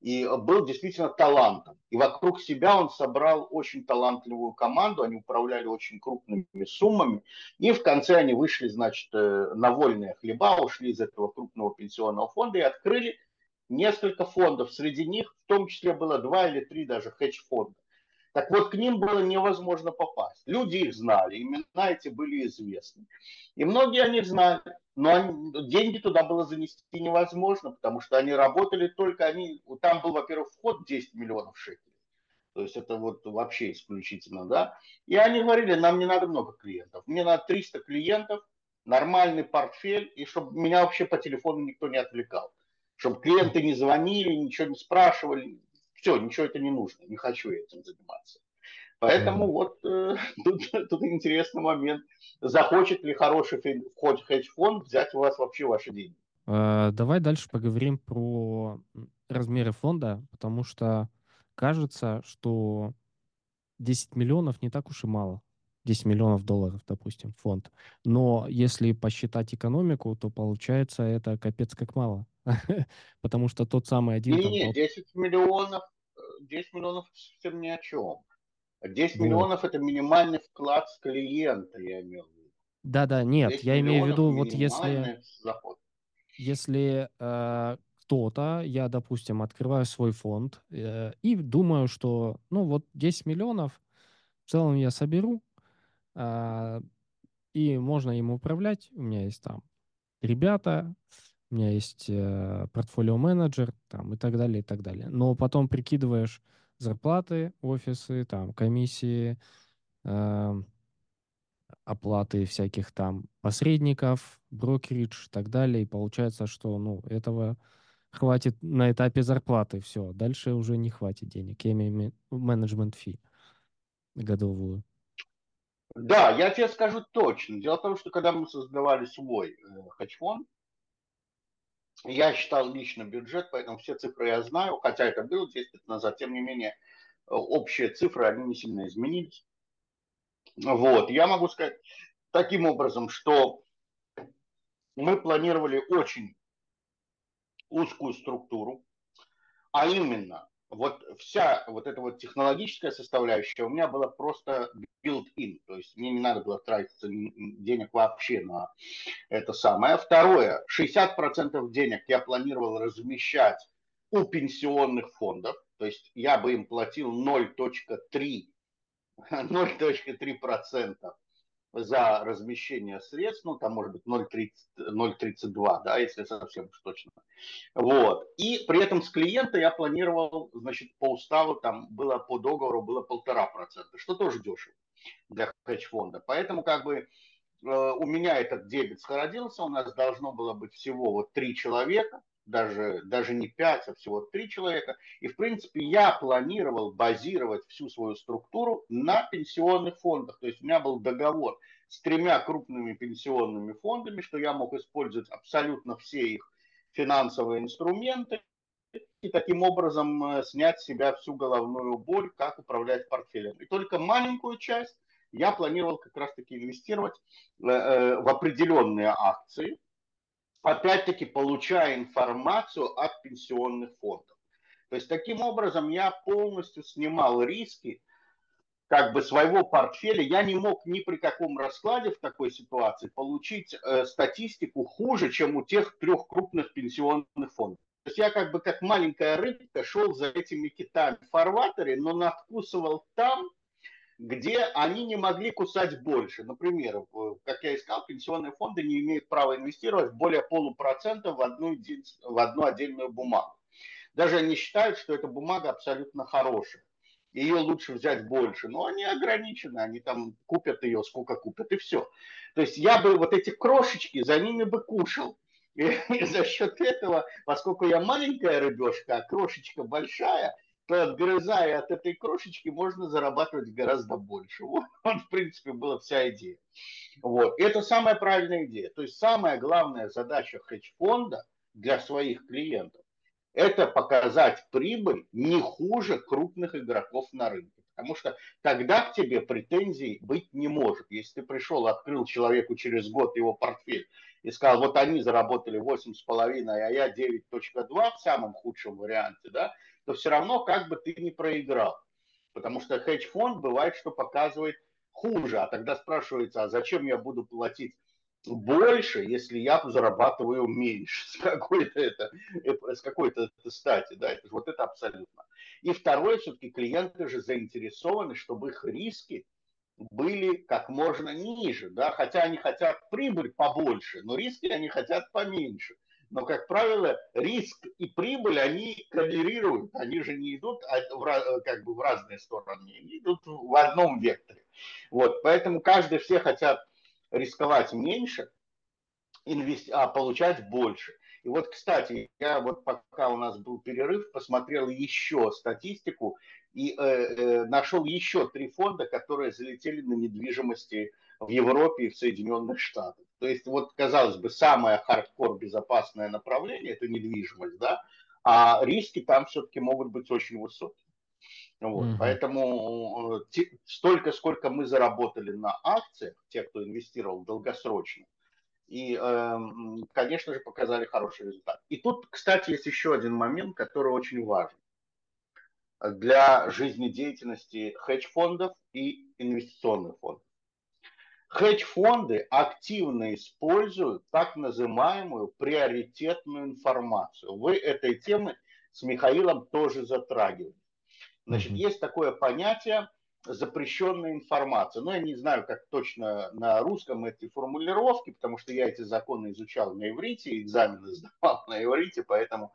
и был действительно талантом. И вокруг себя он собрал очень талантливую команду, они управляли очень крупными суммами, и в конце они вышли, значит, э, на вольные хлеба, ушли из этого крупного пенсионного фонда и открыли несколько фондов. Среди них в том числе было два или три даже хедж-фонда. Так вот, к ним было невозможно попасть. Люди их знали, имена эти были известны. И многие о них знали, но они, деньги туда было занести невозможно, потому что они работали только, они, там был, во-первых, вход 10 миллионов шекелей. То есть это вот вообще исключительно, да. И они говорили, нам не надо много клиентов, мне надо 300 клиентов, нормальный портфель, и чтобы меня вообще по телефону никто не отвлекал. Чтобы клиенты не звонили, ничего не спрашивали, все, ничего это не нужно, не хочу этим заниматься. Поэтому mm. вот э, [laughs] тут, тут интересный момент. Захочет ли хороший хедж-фонд взять у вас вообще ваши деньги? Э, давай дальше поговорим про размеры фонда, потому что кажется, что 10 миллионов не так уж и мало. 10 миллионов долларов, допустим, фонд. Но если посчитать экономику, то получается это капец как мало. [laughs] Потому что тот самый один... Не-не, 10 миллионов 10 миллионов совсем ни о чем. 10 вот. миллионов это минимальный вклад с клиента, я имел в виду. Да-да, нет, я имею в виду, вот если, заход. если э, кто-то, я, допустим, открываю свой фонд э, и думаю, что, ну, вот 10 миллионов в целом я соберу, э, и можно им управлять. У меня есть там ребята, у меня есть э, портфолио-менеджер там, и так далее, и так далее. Но потом прикидываешь зарплаты, офисы, там, комиссии, э, оплаты всяких там посредников, брокеридж и так далее, и получается, что ну, этого хватит на этапе зарплаты, все, дальше уже не хватит денег, я имею менеджмент фи годовую. Да, я тебе скажу точно. Дело в том, что когда мы создавали свой э, хедж-фонд, я считал лично бюджет, поэтому все цифры я знаю, хотя это было 10 лет назад, тем не менее, э, общие цифры, они не сильно изменились. Вот, я могу сказать таким образом, что мы планировали очень узкую структуру, а именно вот вся вот эта вот технологическая составляющая у меня была просто built-in, то есть мне не надо было тратить денег вообще на это самое. Второе, 60% денег я планировал размещать у пенсионных фондов, то есть я бы им платил 0.3 0.3% [laughs] за размещение средств, ну, там может быть 0,32, да, если совсем уж точно. Вот. И при этом с клиента я планировал, значит, по уставу там было по договору было полтора процента, что тоже дешево для хедж-фонда. Поэтому как бы э, у меня этот дебет схородился, у нас должно было быть всего вот три человека, даже, даже не пять, а всего три человека. И, в принципе, я планировал базировать всю свою структуру на пенсионных фондах. То есть у меня был договор с тремя крупными пенсионными фондами, что я мог использовать абсолютно все их финансовые инструменты и таким образом э, снять с себя всю головную боль, как управлять портфелем. И только маленькую часть я планировал как раз-таки инвестировать э, э, в определенные акции, опять-таки получая информацию от пенсионных фондов. То есть таким образом я полностью снимал риски как бы своего портфеля. Я не мог ни при каком раскладе в такой ситуации получить э, статистику хуже, чем у тех трех крупных пенсионных фондов. То есть я как бы как маленькая рыбка шел за этими китами в фарватере, но надкусывал там, где они не могли кусать больше. Например, как я искал, пенсионные фонды не имеют права инвестировать более полупроцента в одну, в одну отдельную бумагу. Даже они считают, что эта бумага абсолютно хорошая. Ее лучше взять больше. Но они ограничены, они там купят ее, сколько купят, и все. То есть я бы вот эти крошечки, за ними бы кушал. И, и [laughs] за счет этого, поскольку я маленькая рыбешка, а крошечка большая, отгрызая от этой крошечки можно зарабатывать гораздо больше. [laughs] Вот, в принципе, была вся идея. Вот. И это самая правильная идея. То есть самая главная задача хедж-фонда для своих клиентов – это показать прибыль не хуже крупных игроков на рынке. Потому что тогда к тебе претензий быть не может. Если ты пришел, открыл человеку через год его портфель и сказал, вот они заработали 8,5, а я 9.2 в самом худшем варианте, да, то все равно как бы ты не проиграл. Потому что хедж-фонд бывает, что показывает хуже. А тогда спрашивается, а зачем я буду платить больше, если я зарабатываю меньше [laughs] с какой-то это, с какой-то это стати, да, это, вот это абсолютно. И второе, все-таки клиенты же заинтересованы, чтобы их риски были как можно ниже, да, хотя они хотят прибыль побольше, но риски они хотят поменьше. Но, как правило, риск и прибыль, они коррелируют, они же не идут в, как бы в разные стороны, они идут в одном векторе. Вот, поэтому каждый, все хотят рисковать меньше, инвести... а получать больше. И вот, кстати, я вот пока у нас был перерыв, посмотрел еще статистику и э, э, нашел еще три фонда, которые залетели на недвижимости в Европе и в Соединенных Штатах. То есть, вот, казалось бы, самое хардкор безопасное направление – это недвижимость, да, а риски там все-таки могут быть очень высокие. Вот. Mm-hmm. Поэтому э, столько, сколько мы заработали на акциях, те, кто инвестировал долгосрочно, и, эм, конечно же, показали хороший результат. И тут, кстати, есть еще один момент, который очень важен для жизнедеятельности хедж-фондов и инвестиционных фондов. Хедж-фонды активно используют так называемую приоритетную информацию. Вы этой темы с Михаилом тоже затрагивали. Значит, есть такое понятие запрещенная информация. Но я не знаю, как точно на русском эти формулировки, потому что я эти законы изучал на иврите, экзамены [laughs] сдавал на иврите, поэтому...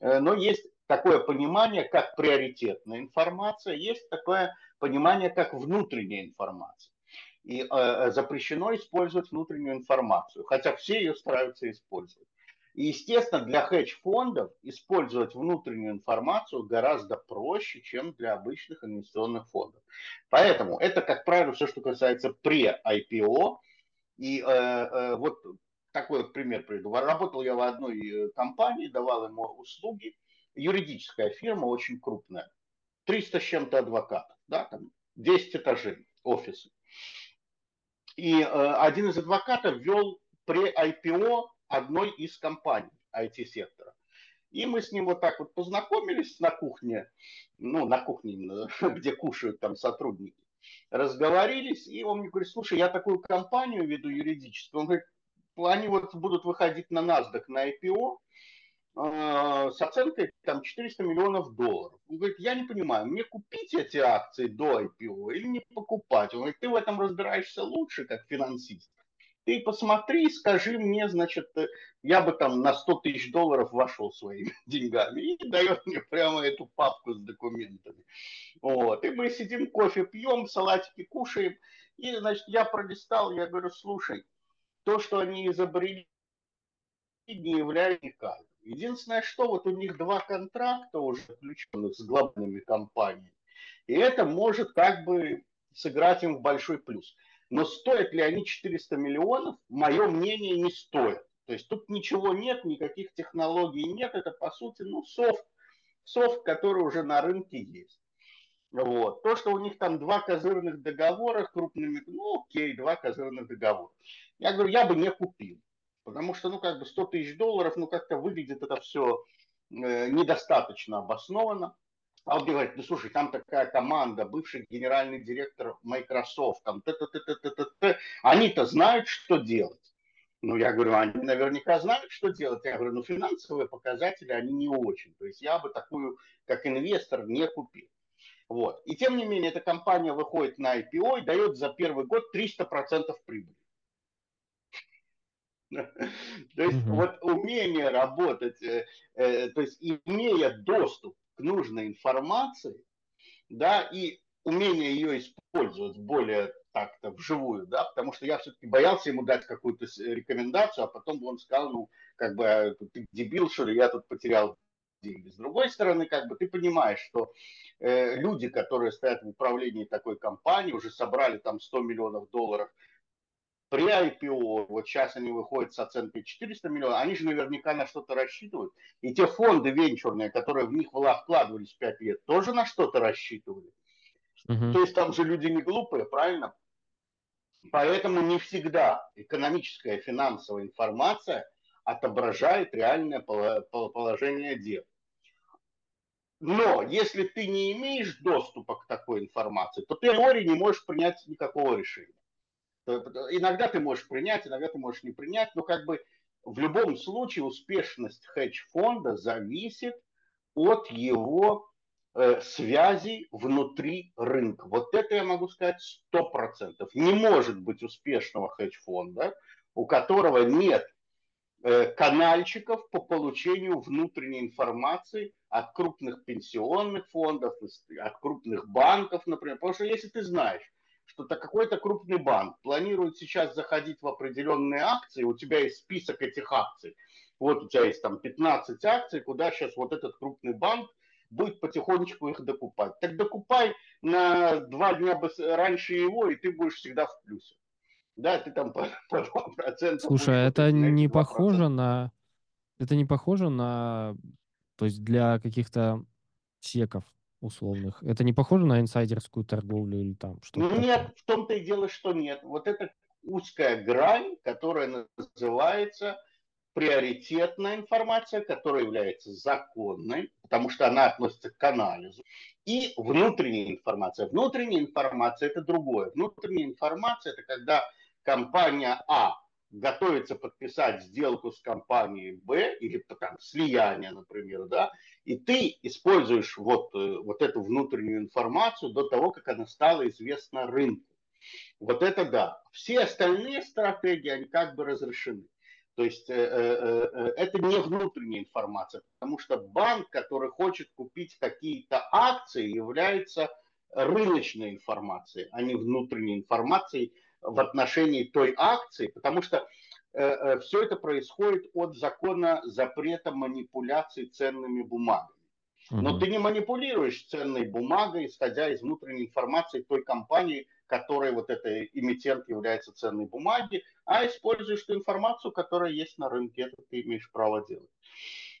Э, но есть такое понимание, как приоритетная информация, есть такое понимание, как внутренняя информация. И э, э запрещено использовать внутреннюю информацию, хотя все ее стараются использовать. И, естественно, для хедж-фондов использовать внутреннюю информацию гораздо проще, чем для обычных инвестиционных фондов. Поэтому это, как правило, все, что касается пре-IPO. И э, э, вот такой вот пример приведу. Работал я в одной э, компании, давал ему услуги. Юридическая фирма, очень крупная. 300 с чем-то адвокатов, да, там 10 этажей офиса. И э, один из адвокатов вел пре-IPO одной из компаний IT-сектора. И мы с ним вот так вот познакомились на кухне, ну, на кухне именно, [laughs] где кушают там сотрудники. Разговорились, и он мне говорит, слушай, я такую компанию веду юридическую. Он говорит, они вот будут выходить на NASDAQ на IPO э, с оценкой там 400 миллионов долларов. Он говорит, я не понимаю, мне купить эти акции до IPO или не покупать? Он говорит, ты в этом разбираешься лучше, как финансист ты посмотри, скажи мне, значит, э, я бы там на 100 тысяч долларов вошел своими [laughs] деньгами. И дает мне прямо эту папку с документами. Вот. И мы сидим, кофе пьем, салатики кушаем. И, значит, я пролистал, я говорю, слушай, то, что они изобрели, не является уникальным. Единственное, что вот у них два контракта уже заключенных с главными компаниями. И это может как бы сыграть им в большой плюс. Но стоят ли они 400 миллионов, мое мнение, не стоит. То есть тут ничего нет, никаких технологий нет. Это, по сути, ну, софт, софт, который уже на рынке есть. Вот. То, что у них там два козырных договора крупными, ну окей, два козырных договора. Я говорю, я бы не купил. Потому что, ну, как бы 100 тысяч долларов, ну, как-то выглядит это все э, недостаточно обоснованно. А он говорит, ну слушай, там такая команда, бывший генеральный директор Microsoft, там т т т т т т т они-то знают, что делать. Ну, я говорю, они наверняка знают, что делать. Я говорю, ну, финансовые показатели, они не очень. То есть я бы такую, как инвестор, не купил. Вот. И тем не менее, эта компания выходит на IPO и дает за первый год 300% прибыли. [laughs] То есть вот умение работать, э, э, то есть имея доступ к нужной информации, да, и умение ее использовать более так-то вживую, да, потому что я все-таки боялся ему дать какую-то рекомендацию, а потом бы он сказал, ну, как бы, «А, ты дебил, что ли, я тут потерял деньги. С другой стороны, как бы ты понимаешь, что э, люди, которые стоят в управлении такой компанией, уже собрали там 100 миллионов долларов при IPO, вот сейчас они выходят с оценкой 400 миллионов, они же наверняка на что-то рассчитывают. И те фонды венчурные, которые в них вкладывались 5 лет, тоже на что-то рассчитывали. Угу. То есть там же люди не глупые, правильно? Поэтому не всегда экономическая финансовая информация отображает реальное положение дел. Но если ты не имеешь доступа к такой информации, то ты в теории не можешь принять никакого решения. Иногда ты можешь принять, иногда ты можешь не принять, но как бы в любом случае успешность хедж-фонда зависит от его э, связей внутри рынка. Вот это я могу сказать сто процентов. Не может быть успешного хедж-фонда, у которого нет э, канальчиков по получению внутренней информации от крупных пенсионных фондов, от крупных банков, например. Потому что если ты знаешь, что-то какой-то крупный банк планирует сейчас заходить в определенные акции, у тебя есть список этих акций, вот у тебя есть там 15 акций, куда сейчас вот этот крупный банк будет потихонечку их докупать. Так докупай на два дня раньше его, и ты будешь всегда в плюсе. Да, ты там по, [laughs] по 2%. Слушай, это не похоже на... Это не похоже на... То есть для каких-то секов условных. Это не похоже на инсайдерскую торговлю или там что-то? Нет, такое? в том-то и дело, что нет. Вот это узкая грань, которая называется приоритетная информация, которая является законной, потому что она относится к анализу, и внутренняя информация. Внутренняя информация – это другое. Внутренняя информация – это когда компания А готовится подписать сделку с компанией Б или там слияние, например, да, и ты используешь вот, э, вот эту внутреннюю информацию до того, как она стала известна рынку. Вот это да. Все остальные стратегии, они как бы разрешены. То есть э, э, э, это не внутренняя информация, потому что банк, который хочет купить какие-то акции, является рыночной информацией, а не внутренней информацией в отношении той акции, потому что э, э, все это происходит от закона запрета манипуляций ценными бумагами. Но ты не манипулируешь ценной бумагой, исходя из внутренней информации той компании, которой вот эта эмитент является ценной бумаги, а используешь ту информацию, которая есть на рынке. Это ты имеешь право делать.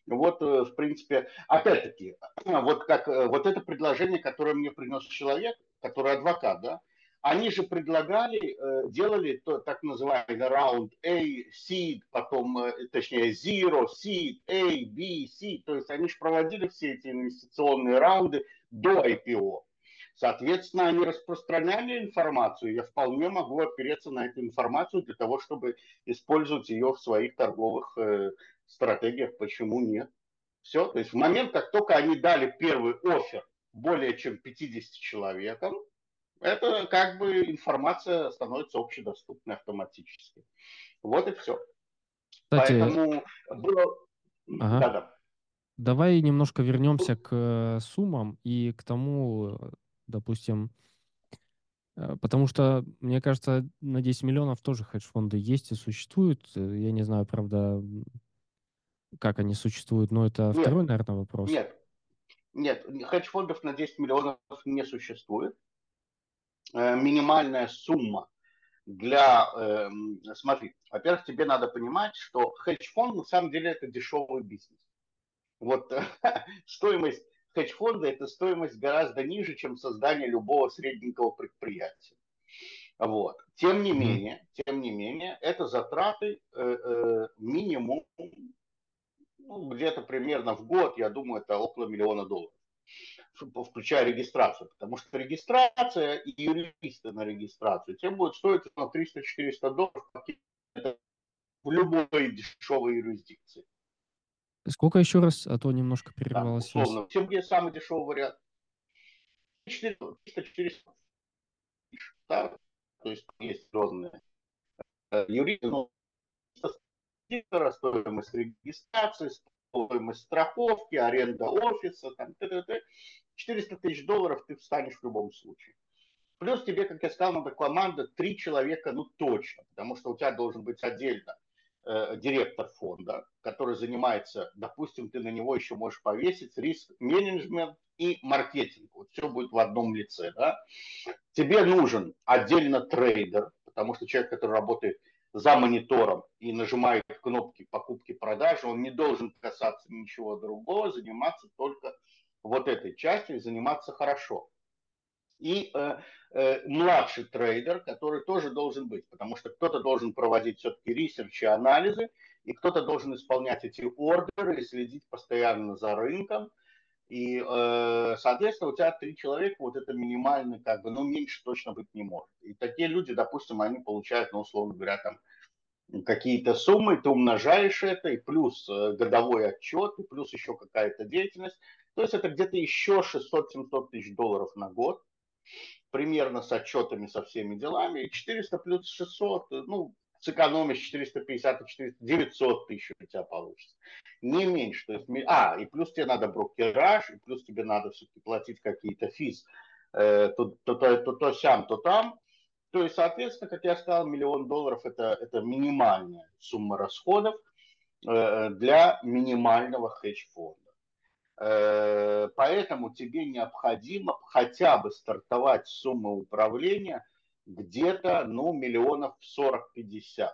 Вот, э, в принципе, опять-таки, [clears throat] вот, как, вот это предложение, которое мне принес человек, который адвокат, да, они же предлагали, э, делали то, так называемый раунд A, seed, потом, э, точнее, zero, seed, A, B, C. То есть они же проводили все эти инвестиционные раунды до IPO. Соответственно, они распространяли информацию. Я вполне могу опереться на эту информацию для того, чтобы использовать ее в своих торговых э, стратегиях. Почему нет? Все. То есть в момент, как только они дали первый офер более чем 50 человекам, это как бы информация становится общедоступной автоматически. Вот и все. Кстати, Поэтому было... Ага. Да-да. Давай немножко вернемся к суммам и к тому, допустим, э, потому что, мне кажется, на 10 миллионов тоже хедж-фонды есть и существуют. Я не знаю, правда, как они существуют, но это нет, второй, наверное, вопрос. Нет, нет, хедж-фондов на 10 миллионов не существует. Э, минимальная сумма для... Э, смотри, во-первых, тебе надо понимать, что хедж-фонд на самом деле это дешевый бизнес. Вот [laughs] стоимость хедж-фонда – это стоимость гораздо ниже, чем создание любого средненького предприятия. Вот. Тем не менее, тем не менее, это затраты э, э, минимум ну, где-то примерно в год, я думаю, это около миллиона долларов включая регистрацию, потому что регистрация и юристы на регистрацию, тем будет стоить на 300-400 долларов в любой дешевой юрисдикции. Сколько еще раз, а то немножко прервалось. Да, условно. Тем, где самый дешевый вариант. 300-400. Да? То есть есть разные э, юристы, но стоимость регистрации, стоимость страховки, аренда офиса, там, т -т -т. 400 тысяч долларов ты встанешь в любом случае. Плюс тебе, как я сказал, надо команда, три человека, ну точно, потому что у тебя должен быть отдельно э, директор фонда, который занимается, допустим, ты на него еще можешь повесить риск менеджмент и маркетинг. Вот все будет в одном лице. Да? Тебе нужен отдельно трейдер, потому что человек, который работает за монитором и нажимает кнопки покупки-продажи, он не должен касаться ничего другого, заниматься только вот этой частью и заниматься хорошо. и э, э, младший трейдер, который тоже должен быть, потому что кто-то должен проводить все-таки research и анализы, и кто-то должен исполнять эти ордеры и следить постоянно за рынком. И, э, соответственно, у тебя три человека, вот это минимально, как бы, ну, меньше точно быть не может. И такие люди, допустим, они получают, ну, условно говоря, там, какие-то суммы, ты умножаешь это, и плюс э, годовой отчет, и плюс еще какая-то деятельность. То есть это где-то еще 600-700 тысяч долларов на год, примерно с отчетами, со всеми делами. И 400 плюс 600, э, ну, сэкономишь 450 и 400, 900 тысяч у тебя получится. Не меньше. То есть, а, и плюс тебе надо брокераж, и плюс тебе надо все-таки платить какие-то физ. Э, то, то, то, то, то сям, то там. То есть, соответственно, как я сказал, миллион долларов это, это минимальная сумма расходов э, для минимального хедж-фонда. Э, поэтому тебе необходимо хотя бы стартовать с управления где-то ну, миллионов 40-50,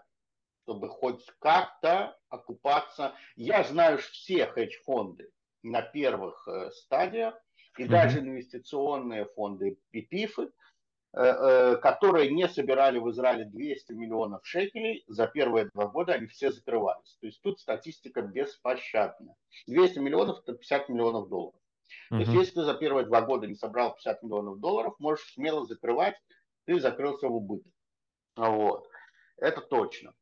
чтобы хоть как-то окупаться. Я знаю все хедж-фонды на первых э, стадиях, и mm-hmm. даже инвестиционные фонды и ПИФы, Э, э, которые не собирали в Израиле 200 миллионов шекелей, за первые два года они все закрывались. То есть тут статистика беспощадная. 200 миллионов – это 50 миллионов долларов. Uh-huh. То есть если ты за первые два года не собрал 50 миллионов долларов, можешь смело закрывать, ты закрылся в убыток. Вот. Это точно.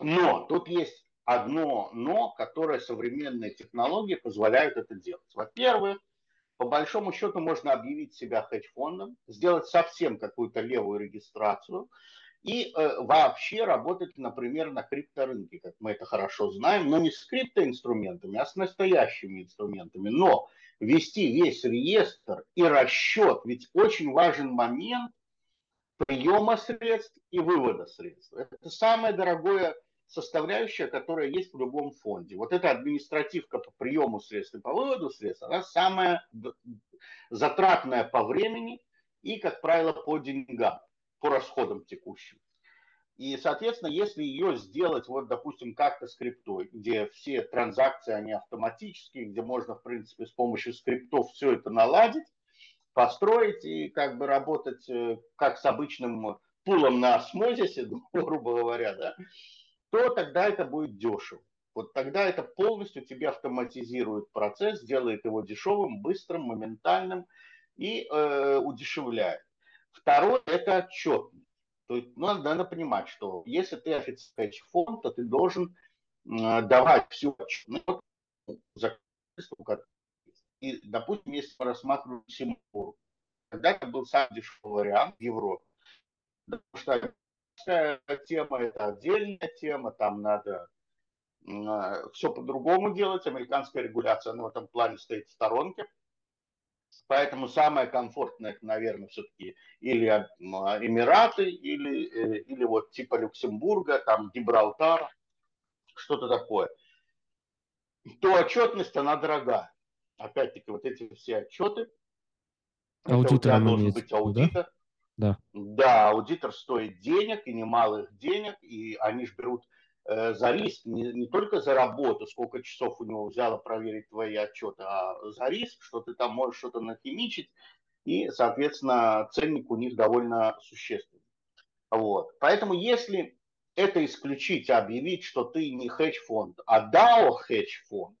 Но тут есть одно но, которое современные технологии позволяют это делать. Во-первых, по большому счету можно объявить себя хедж-фондом, сделать совсем какую-то левую регистрацию и э, вообще работать, например, на крипторынке, как мы это хорошо знаем, но не с криптоинструментами, а с настоящими инструментами. Но вести весь реестр и расчет, ведь очень важен момент приема средств и вывода средств. Это самое дорогое составляющая, которая есть в любом фонде. Вот эта административка по приему средств и по выводу средств, она самая затратная по времени и, как правило, по деньгам, по расходам текущим. И, соответственно, если ее сделать, вот, допустим, как-то скриптой, где все транзакции, они автоматические, где можно, в принципе, с помощью скриптов все это наладить, построить и как бы работать э, как с обычным пулом на осмозисе, [laughs] грубо говоря, да, то тогда это будет дешево. Вот тогда это полностью тебе автоматизирует процесс, делает его дешевым, быстрым, моментальным и э, удешевляет. Второе – это отчетность. То есть ну, надо понимать, что если ты официальный фонд, то ты должен э, давать всю отчетность. И, допустим, если мы рассматриваем Сингапур, тогда это был самый дешевый вариант в Европе. Потому что тема, это отдельная тема, там надо а, все по-другому делать. Американская регуляция на этом плане стоит в сторонке. Поэтому самое комфортное, наверное, все-таки или а, Эмираты, или, э, или вот типа Люксембурга, там Гибралтар, что-то такое. То отчетность, она дорогая. Опять-таки, вот эти все отчеты. Аудитор у тебя должен быть аудитор. Да? Да. Да, аудитор стоит денег, и немалых денег, и они же берут э, за риск, не, не только за работу, сколько часов у него взяло проверить твои отчеты, а за риск, что ты там можешь что-то нахимичить, и, соответственно, ценник у них довольно существенный. Вот. Поэтому если это исключить, объявить, что ты не хедж-фонд, а DAO хедж-фонд,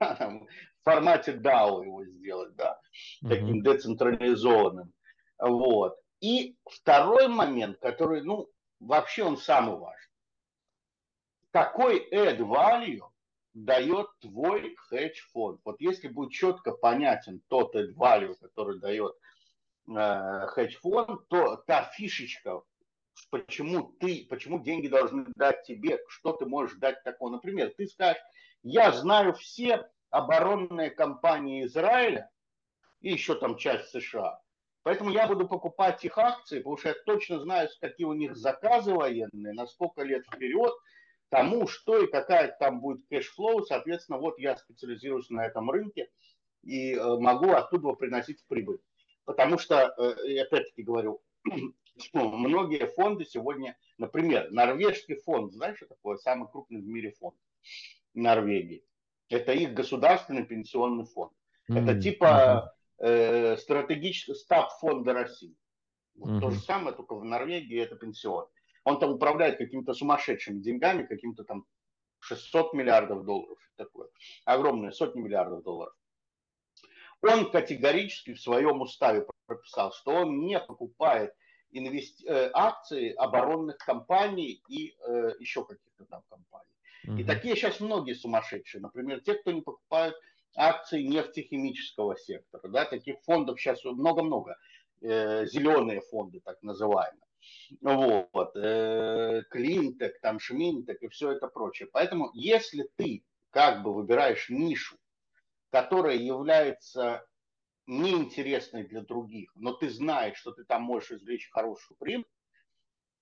[laughs] формате DAO его сделать, да, таким децентрализованным, вот, и второй момент, который, ну, вообще он самый важный. Какой add value дает твой хедж-фонд? Вот если будет четко понятен тот add value, который дает э, хедж-фонд, то та фишечка, почему ты, почему деньги должны дать тебе, что ты можешь дать такого. Например, ты скажешь, я знаю все оборонные компании Израиля и еще там часть США. Поэтому я буду покупать их акции, потому что я точно знаю, какие у них заказы военные, на сколько лет вперед, тому, что и какая там будет cash flow. Соответственно, вот я специализируюсь на этом рынке и э, могу оттуда приносить прибыль. Потому что, э, опять-таки говорю, [clears throat] многие фонды сегодня, например, норвежский фонд, знаешь, что такое? Самый крупный в мире фонд Норвегии. Это их государственный пенсионный фонд. Mm-hmm. Это типа э, стратегический стаб фонда России. Вот угу. То же самое, только в Норвегии это пенсион. Он там управляет какими-то сумасшедшими деньгами, каким-то там 600 миллиардов долларов. Такое. Огромные сотни миллиардов долларов. Он категорически в своем уставе прописал, что он не покупает инвести... Э, акции оборонных компаний и э, еще каких-то там компаний. Угу. И такие сейчас многие сумасшедшие. Например, те, кто не покупают акции нефтехимического сектора. Да, таких фондов сейчас много-много. Э, зеленые фонды, так называемые. Вот. Э, Клинтек, там Шминтек и все это прочее. Поэтому, если ты как бы выбираешь нишу, которая является неинтересной для других, но ты знаешь, что ты там можешь извлечь хорошую прибыль,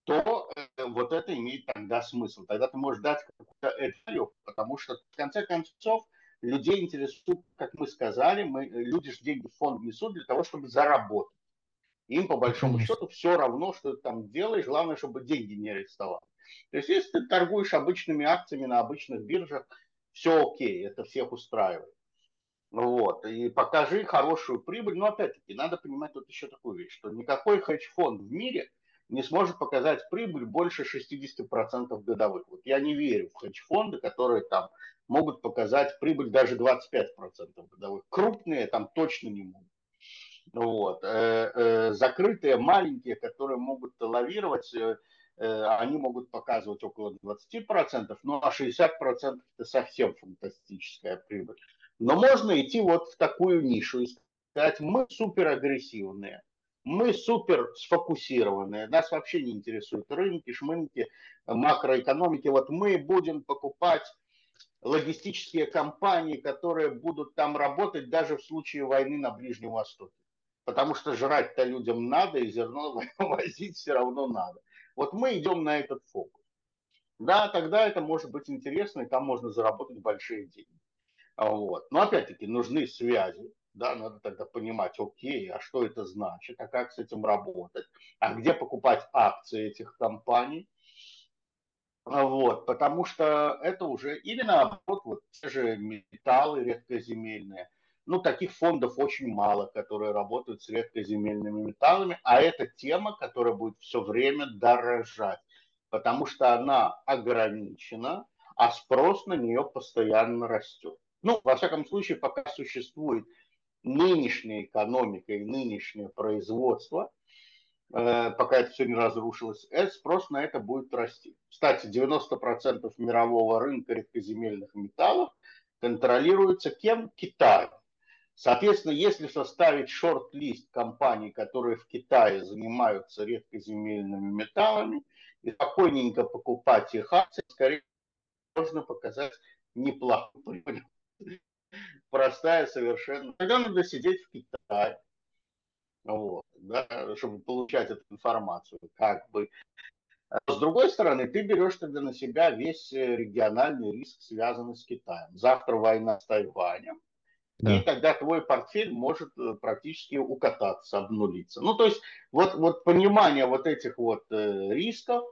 то э, вот это имеет тогда смысл. Тогда ты можешь дать какую-то эту, потому что в конце концов людей интересует, как мы сказали, мы, люди же деньги в фонд несут для того, чтобы заработать. Им по большому Конечно. счету все равно, что ты там делаешь, главное, чтобы деньги не арестовали. То есть если ты торгуешь обычными акциями на обычных биржах, все окей, это всех устраивает. Вот, и покажи хорошую прибыль. Но опять-таки, надо понимать вот еще такую вещь, что никакой хедж-фонд в мире не сможет показать прибыль больше 60% годовых. Вот я не верю в хедж-фонды, которые там могут показать прибыль даже 25% годовых. Крупные там точно не могут. Вот. Э, э, закрытые, маленькие, которые могут лавировать, э, они могут показывать около 20%, ну а 60% это совсем фантастическая прибыль. Но можно идти вот в такую нишу и сказать, мы супер агрессивные, мы супер сфокусированные, нас вообще не интересуют рынки, шмынки, макроэкономики. Вот мы будем покупать логистические компании, которые будут там работать даже в случае войны на Ближнем Востоке. Потому что жрать-то людям надо, и зерно [laughs] возить все равно надо. Вот мы идем на этот фокус. Да, тогда это может быть интересно, и там можно заработать большие деньги. Вот. Но опять-таки нужны связи, да, надо тогда понимать, окей, а что это значит, а как с этим работать, а где покупать акции этих компаний, вот, потому что это уже, или наоборот, вот те же металлы редкоземельные, ну, таких фондов очень мало, которые работают с редкоземельными металлами, а это тема, которая будет все время дорожать, потому что она ограничена, а спрос на нее постоянно растет. Ну, во всяком случае, пока существует нынешняя экономика и нынешнее производство, э, пока это все не разрушилось, э, спрос на это будет расти. Кстати, 90% мирового рынка редкоземельных металлов контролируется кем? Китаем. Соответственно, если составить шорт-лист компаний, которые в Китае занимаются редкоземельными металлами, и спокойненько покупать их акции, скорее можно показать неплохую прибыль простая совершенно. Тогда надо сидеть в Китае, вот, да, чтобы получать эту информацию, как бы. С другой стороны, ты берешь тогда на себя весь э, региональный риск, связанный с Китаем. Завтра война с Тайванем, да. и тогда твой портфель может э, практически укататься, обнулиться. Ну, то есть вот, вот понимание вот этих вот э, рисков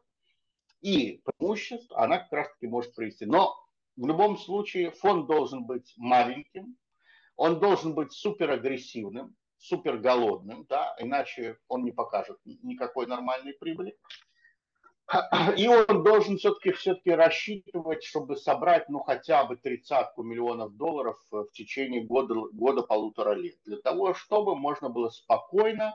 и преимуществ, она как раз-таки может привести. Но в любом случае фонд должен быть маленьким, он должен быть суперагрессивным, суперголодным, да, иначе он не покажет никакой нормальной прибыли. И он должен все-таки все-таки рассчитывать, чтобы собрать ну хотя бы тридцатку миллионов долларов в течение года, года полутора лет. Для того, чтобы можно было спокойно,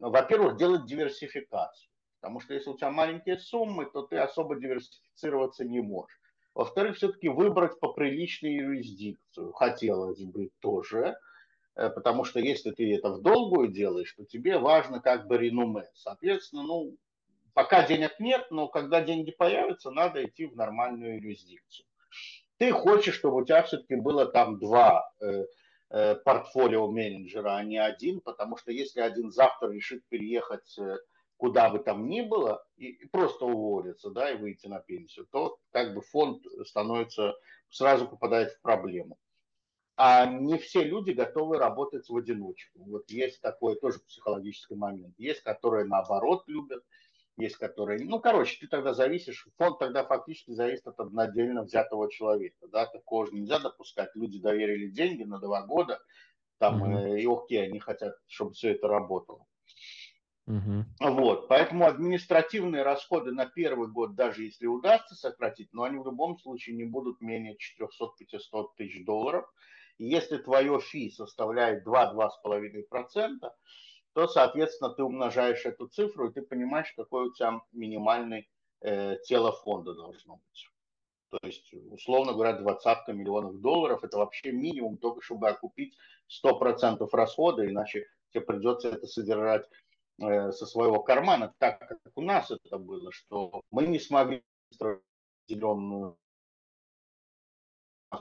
во-первых, делать диверсификацию. Потому что если у тебя маленькие суммы, то ты особо диверсифицироваться не можешь. Во-вторых, все-таки выбрать поприличную юрисдикцию хотелось бы тоже, э, потому что если ты это в долгую делаешь, то тебе важно как бы реноме. Соответственно, ну, пока денег нет, но когда деньги появятся, надо идти в нормальную юрисдикцию. Ты хочешь, чтобы у тебя все-таки было там два э, э, портфолио менеджера, а не один, потому что если один завтра решит переехать э, куда бы там ни было, и, просто уволиться, да, и выйти на пенсию, то как бы фонд становится, сразу попадает в проблему. А не все люди готовы работать в одиночку. Вот есть такой тоже психологический момент. Есть, которые наоборот любят, есть, которые... Ну, короче, ты тогда зависишь, фонд тогда фактически зависит от отдельно взятого человека. Да? Такого же нельзя допускать. Люди доверили деньги на два года, Там угу. и окей, они хотят, чтобы все это работало. Угу. Вот, поэтому административные расходы на первый год, даже если удастся сократить, но они в любом случае не будут менее 400-500 тысяч долларов. И если твое фи составляет 2-2,5%, то, соответственно, ты умножаешь эту цифру, и ты понимаешь, какой у тебя минимальный э, тело фонда должно быть. То есть, условно говоря, двадцатка миллионов долларов – это вообще минимум, только чтобы окупить 100% расхода, иначе тебе придется это содержать со своего кармана, так как у нас это было, что мы не смогли строить определенную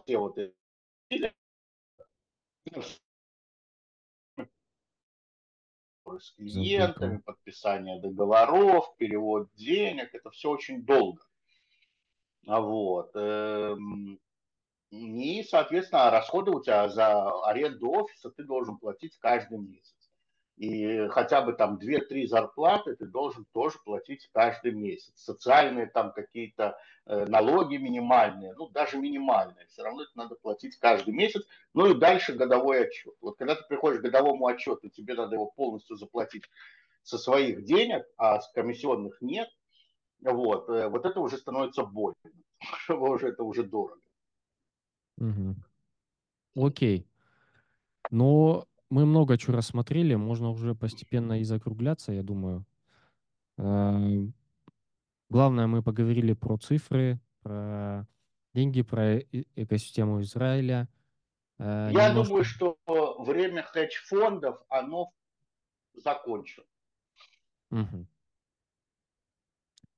все вот эти с клиентами, подписание договоров, перевод денег, это все очень долго. А вот. Эм, и, соответственно, расходы у тебя за аренду офиса ты должен платить каждый месяц. И хотя бы там 2-3 зарплаты ты должен тоже платить каждый месяц. Социальные там какие-то э, налоги минимальные, ну даже минимальные, все равно это надо платить каждый месяц. Ну и дальше годовой отчет. Вот когда ты приходишь к годовому отчету, тебе надо его полностью заплатить со своих денег, а с комиссионных нет, вот, э, вот это уже становится больно, [laughs] уже это уже дорого. Окей. Но мы много чего рассмотрели, можно уже постепенно и закругляться, я думаю. Эм, главное, мы поговорили про цифры, про деньги, про экосистему Израиля. Э, я немножко... думаю, что время хедж-фондов, оно закончено. Угу.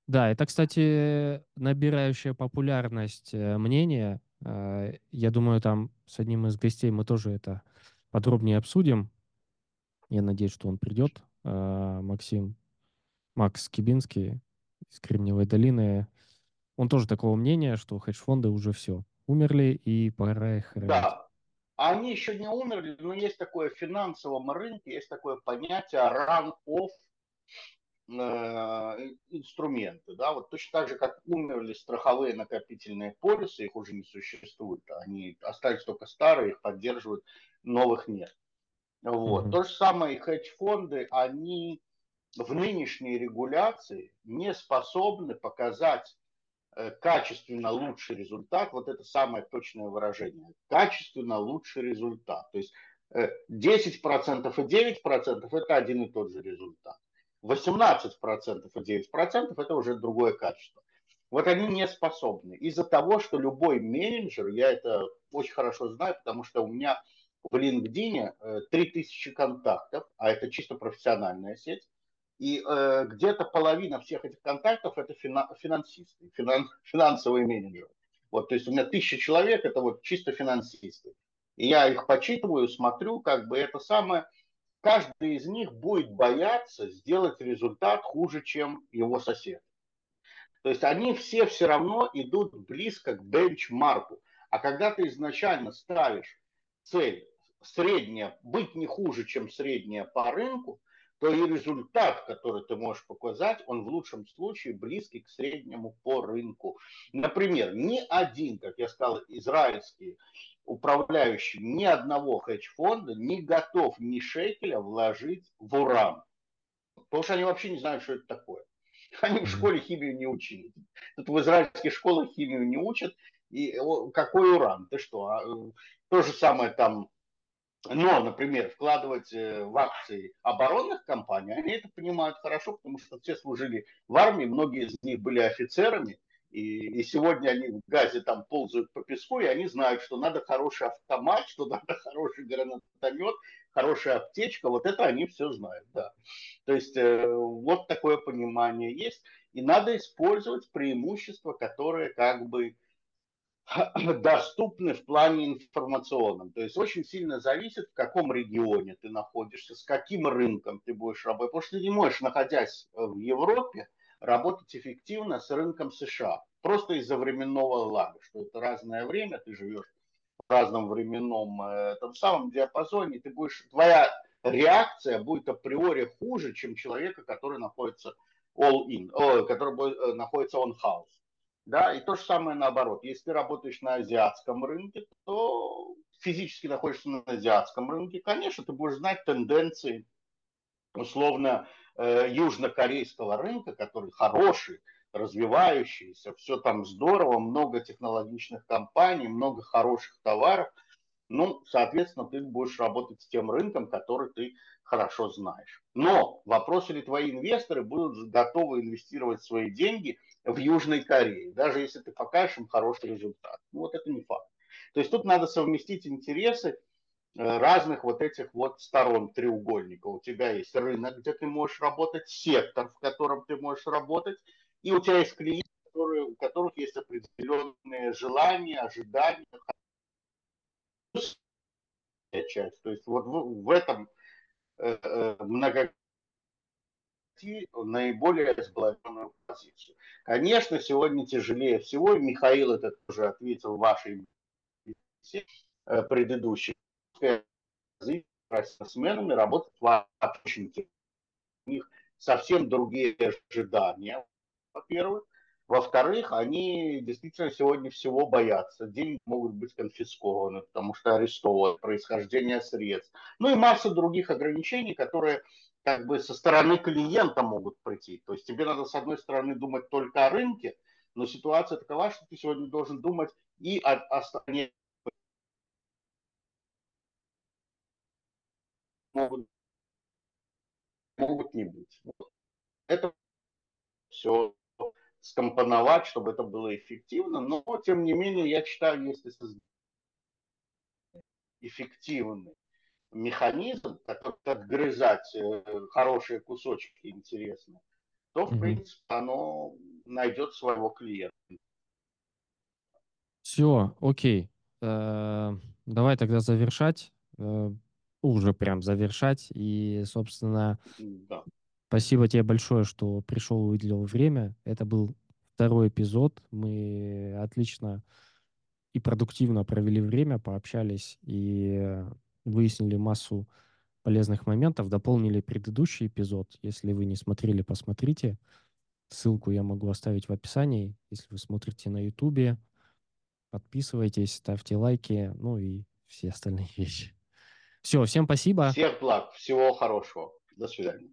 Да, это, кстати, набирающая популярность э, мнение. Э, я думаю, там с одним из гостей мы тоже это подробнее обсудим. Я надеюсь, что он придет. Э, Максим, Макс Кибинский из Кремниевой долины. Он тоже такого мнения, что хедж-фонды уже все умерли, и пора их хоронить. Да, они еще не умерли, но есть такое в финансовом рынке, есть такое понятие run-off Э, инструменты. Да? Вот точно так же, как умерли страховые накопительные полисы, их уже не существует. Они остались только старые, их поддерживают, новых нет. Вот. Mm-hmm. То же самое и хедж-фонды, они в нынешней регуляции не способны показать э, качественно лучший результат, вот это самое точное выражение, качественно лучший результат. То есть 10% э, и 9% это один и тот же результат. 18% и 9% это уже другое качество. Вот они не способны. Из-за того, что любой менеджер, я это очень хорошо знаю, потому что у меня в LinkedIn 3000 э, контактов, а это чисто профессиональная сеть, и э, где-то половина всех этих контактов это фина- финансисты, финан- [laughs] финансовые менеджеры. Вот, то есть у меня тысяча человек, это вот чисто финансисты. И я их почитываю, смотрю, как бы это самое, каждый из них будет бояться сделать результат хуже, чем его сосед. То есть они все все равно идут близко к бенчмарку. А когда ты изначально ставишь цель средняя, быть не хуже, чем средняя по рынку, то и результат, который ты можешь показать, он в лучшем случае близкий к среднему по рынку. Например, ни один, как я сказал, израильский управляющий ни одного хедж-фонда не готов ни шекеля вложить в уран. Потому что они вообще не знают, что это такое. Они в школе химию не учили. Тут в израильских школах химию не учат. И какой уран? Ты что? А, э, то же самое там но, например, вкладывать э, в акции оборонных компаний, они это понимают хорошо, потому что все служили в армии, многие из них были офицерами, и, и сегодня они в газе там ползают по песку, и они знают, что надо хороший автомат, что [laughs] надо хороший гранатомет, хорошая аптечка, вот это они все знают, да. То есть э, вот такое понимание есть, и надо использовать преимущества, которые как бы [coughs] доступны в плане информационном. То есть очень сильно зависит, в каком регионе ты находишься, с каким рынком ты будешь работать. Потому что ты не можешь, находясь в Европе, работать эффективно с рынком США. Просто из-за временного лага, что это разное время, ты живешь в разном временном э, том самом диапазоне, ты будешь, твоя реакция будет априори хуже, чем человека, который находится all in, который э, находится on house. Да, и то же самое наоборот. Если ты работаешь на азиатском рынке, то физически находишься на азиатском рынке, конечно, ты будешь знать тенденции условно э, южнокорейского рынка, который хороший, развивающийся, все там здорово, много технологичных компаний, много хороших товаров. Ну, соответственно, ты будешь работать с тем рынком, который ты хорошо знаешь. Но вопрос, или твои инвесторы будут готовы инвестировать свои деньги в Южной Корее, даже если ты покажешь им хороший результат. Ну, вот это не факт. То есть тут надо совместить интересы э, разных вот этих вот сторон треугольника. У тебя есть рынок, где ты можешь работать, сектор, в котором ты можешь работать, и у тебя есть клиенты, которые, у которых есть определенные желания, ожидания, часть. То есть вот в, в этом э, э много наиболее сбалансированную позицию. Конечно, сегодня тяжелее всего, Михаил это тоже ответил в вашей э, предыдущей спортсменами работать очень У них совсем другие ожидания, во-первых. Во-вторых, они действительно сегодня всего боятся. Деньги могут быть конфискованы, потому что арестованы, происхождение средств. Ну и масса других ограничений, которые как бы со стороны клиента могут прийти. То есть тебе надо, с одной стороны, думать только о рынке, но ситуация такова, что ты сегодня должен думать и о, о стороне могут, могут не быть. Это все скомпоновать, чтобы это было эффективно. Но, тем не менее, я считаю, если создать эффективный механизм, который отгрызать э, хорошие кусочки интересные, то, в принципе, оно найдет своего клиента. Все, окей. Э, давай тогда завершать. Э, уже прям завершать. И, собственно, да. Спасибо тебе большое, что пришел выделил время. Это был второй эпизод. Мы отлично и продуктивно провели время, пообщались и выяснили массу полезных моментов, дополнили предыдущий эпизод. Если вы не смотрели, посмотрите. Ссылку я могу оставить в описании. Если вы смотрите на YouTube, подписывайтесь, ставьте лайки, ну и все остальные [laughs] вещи. Все, всем спасибо. Всех благ, всего хорошего. До свидания.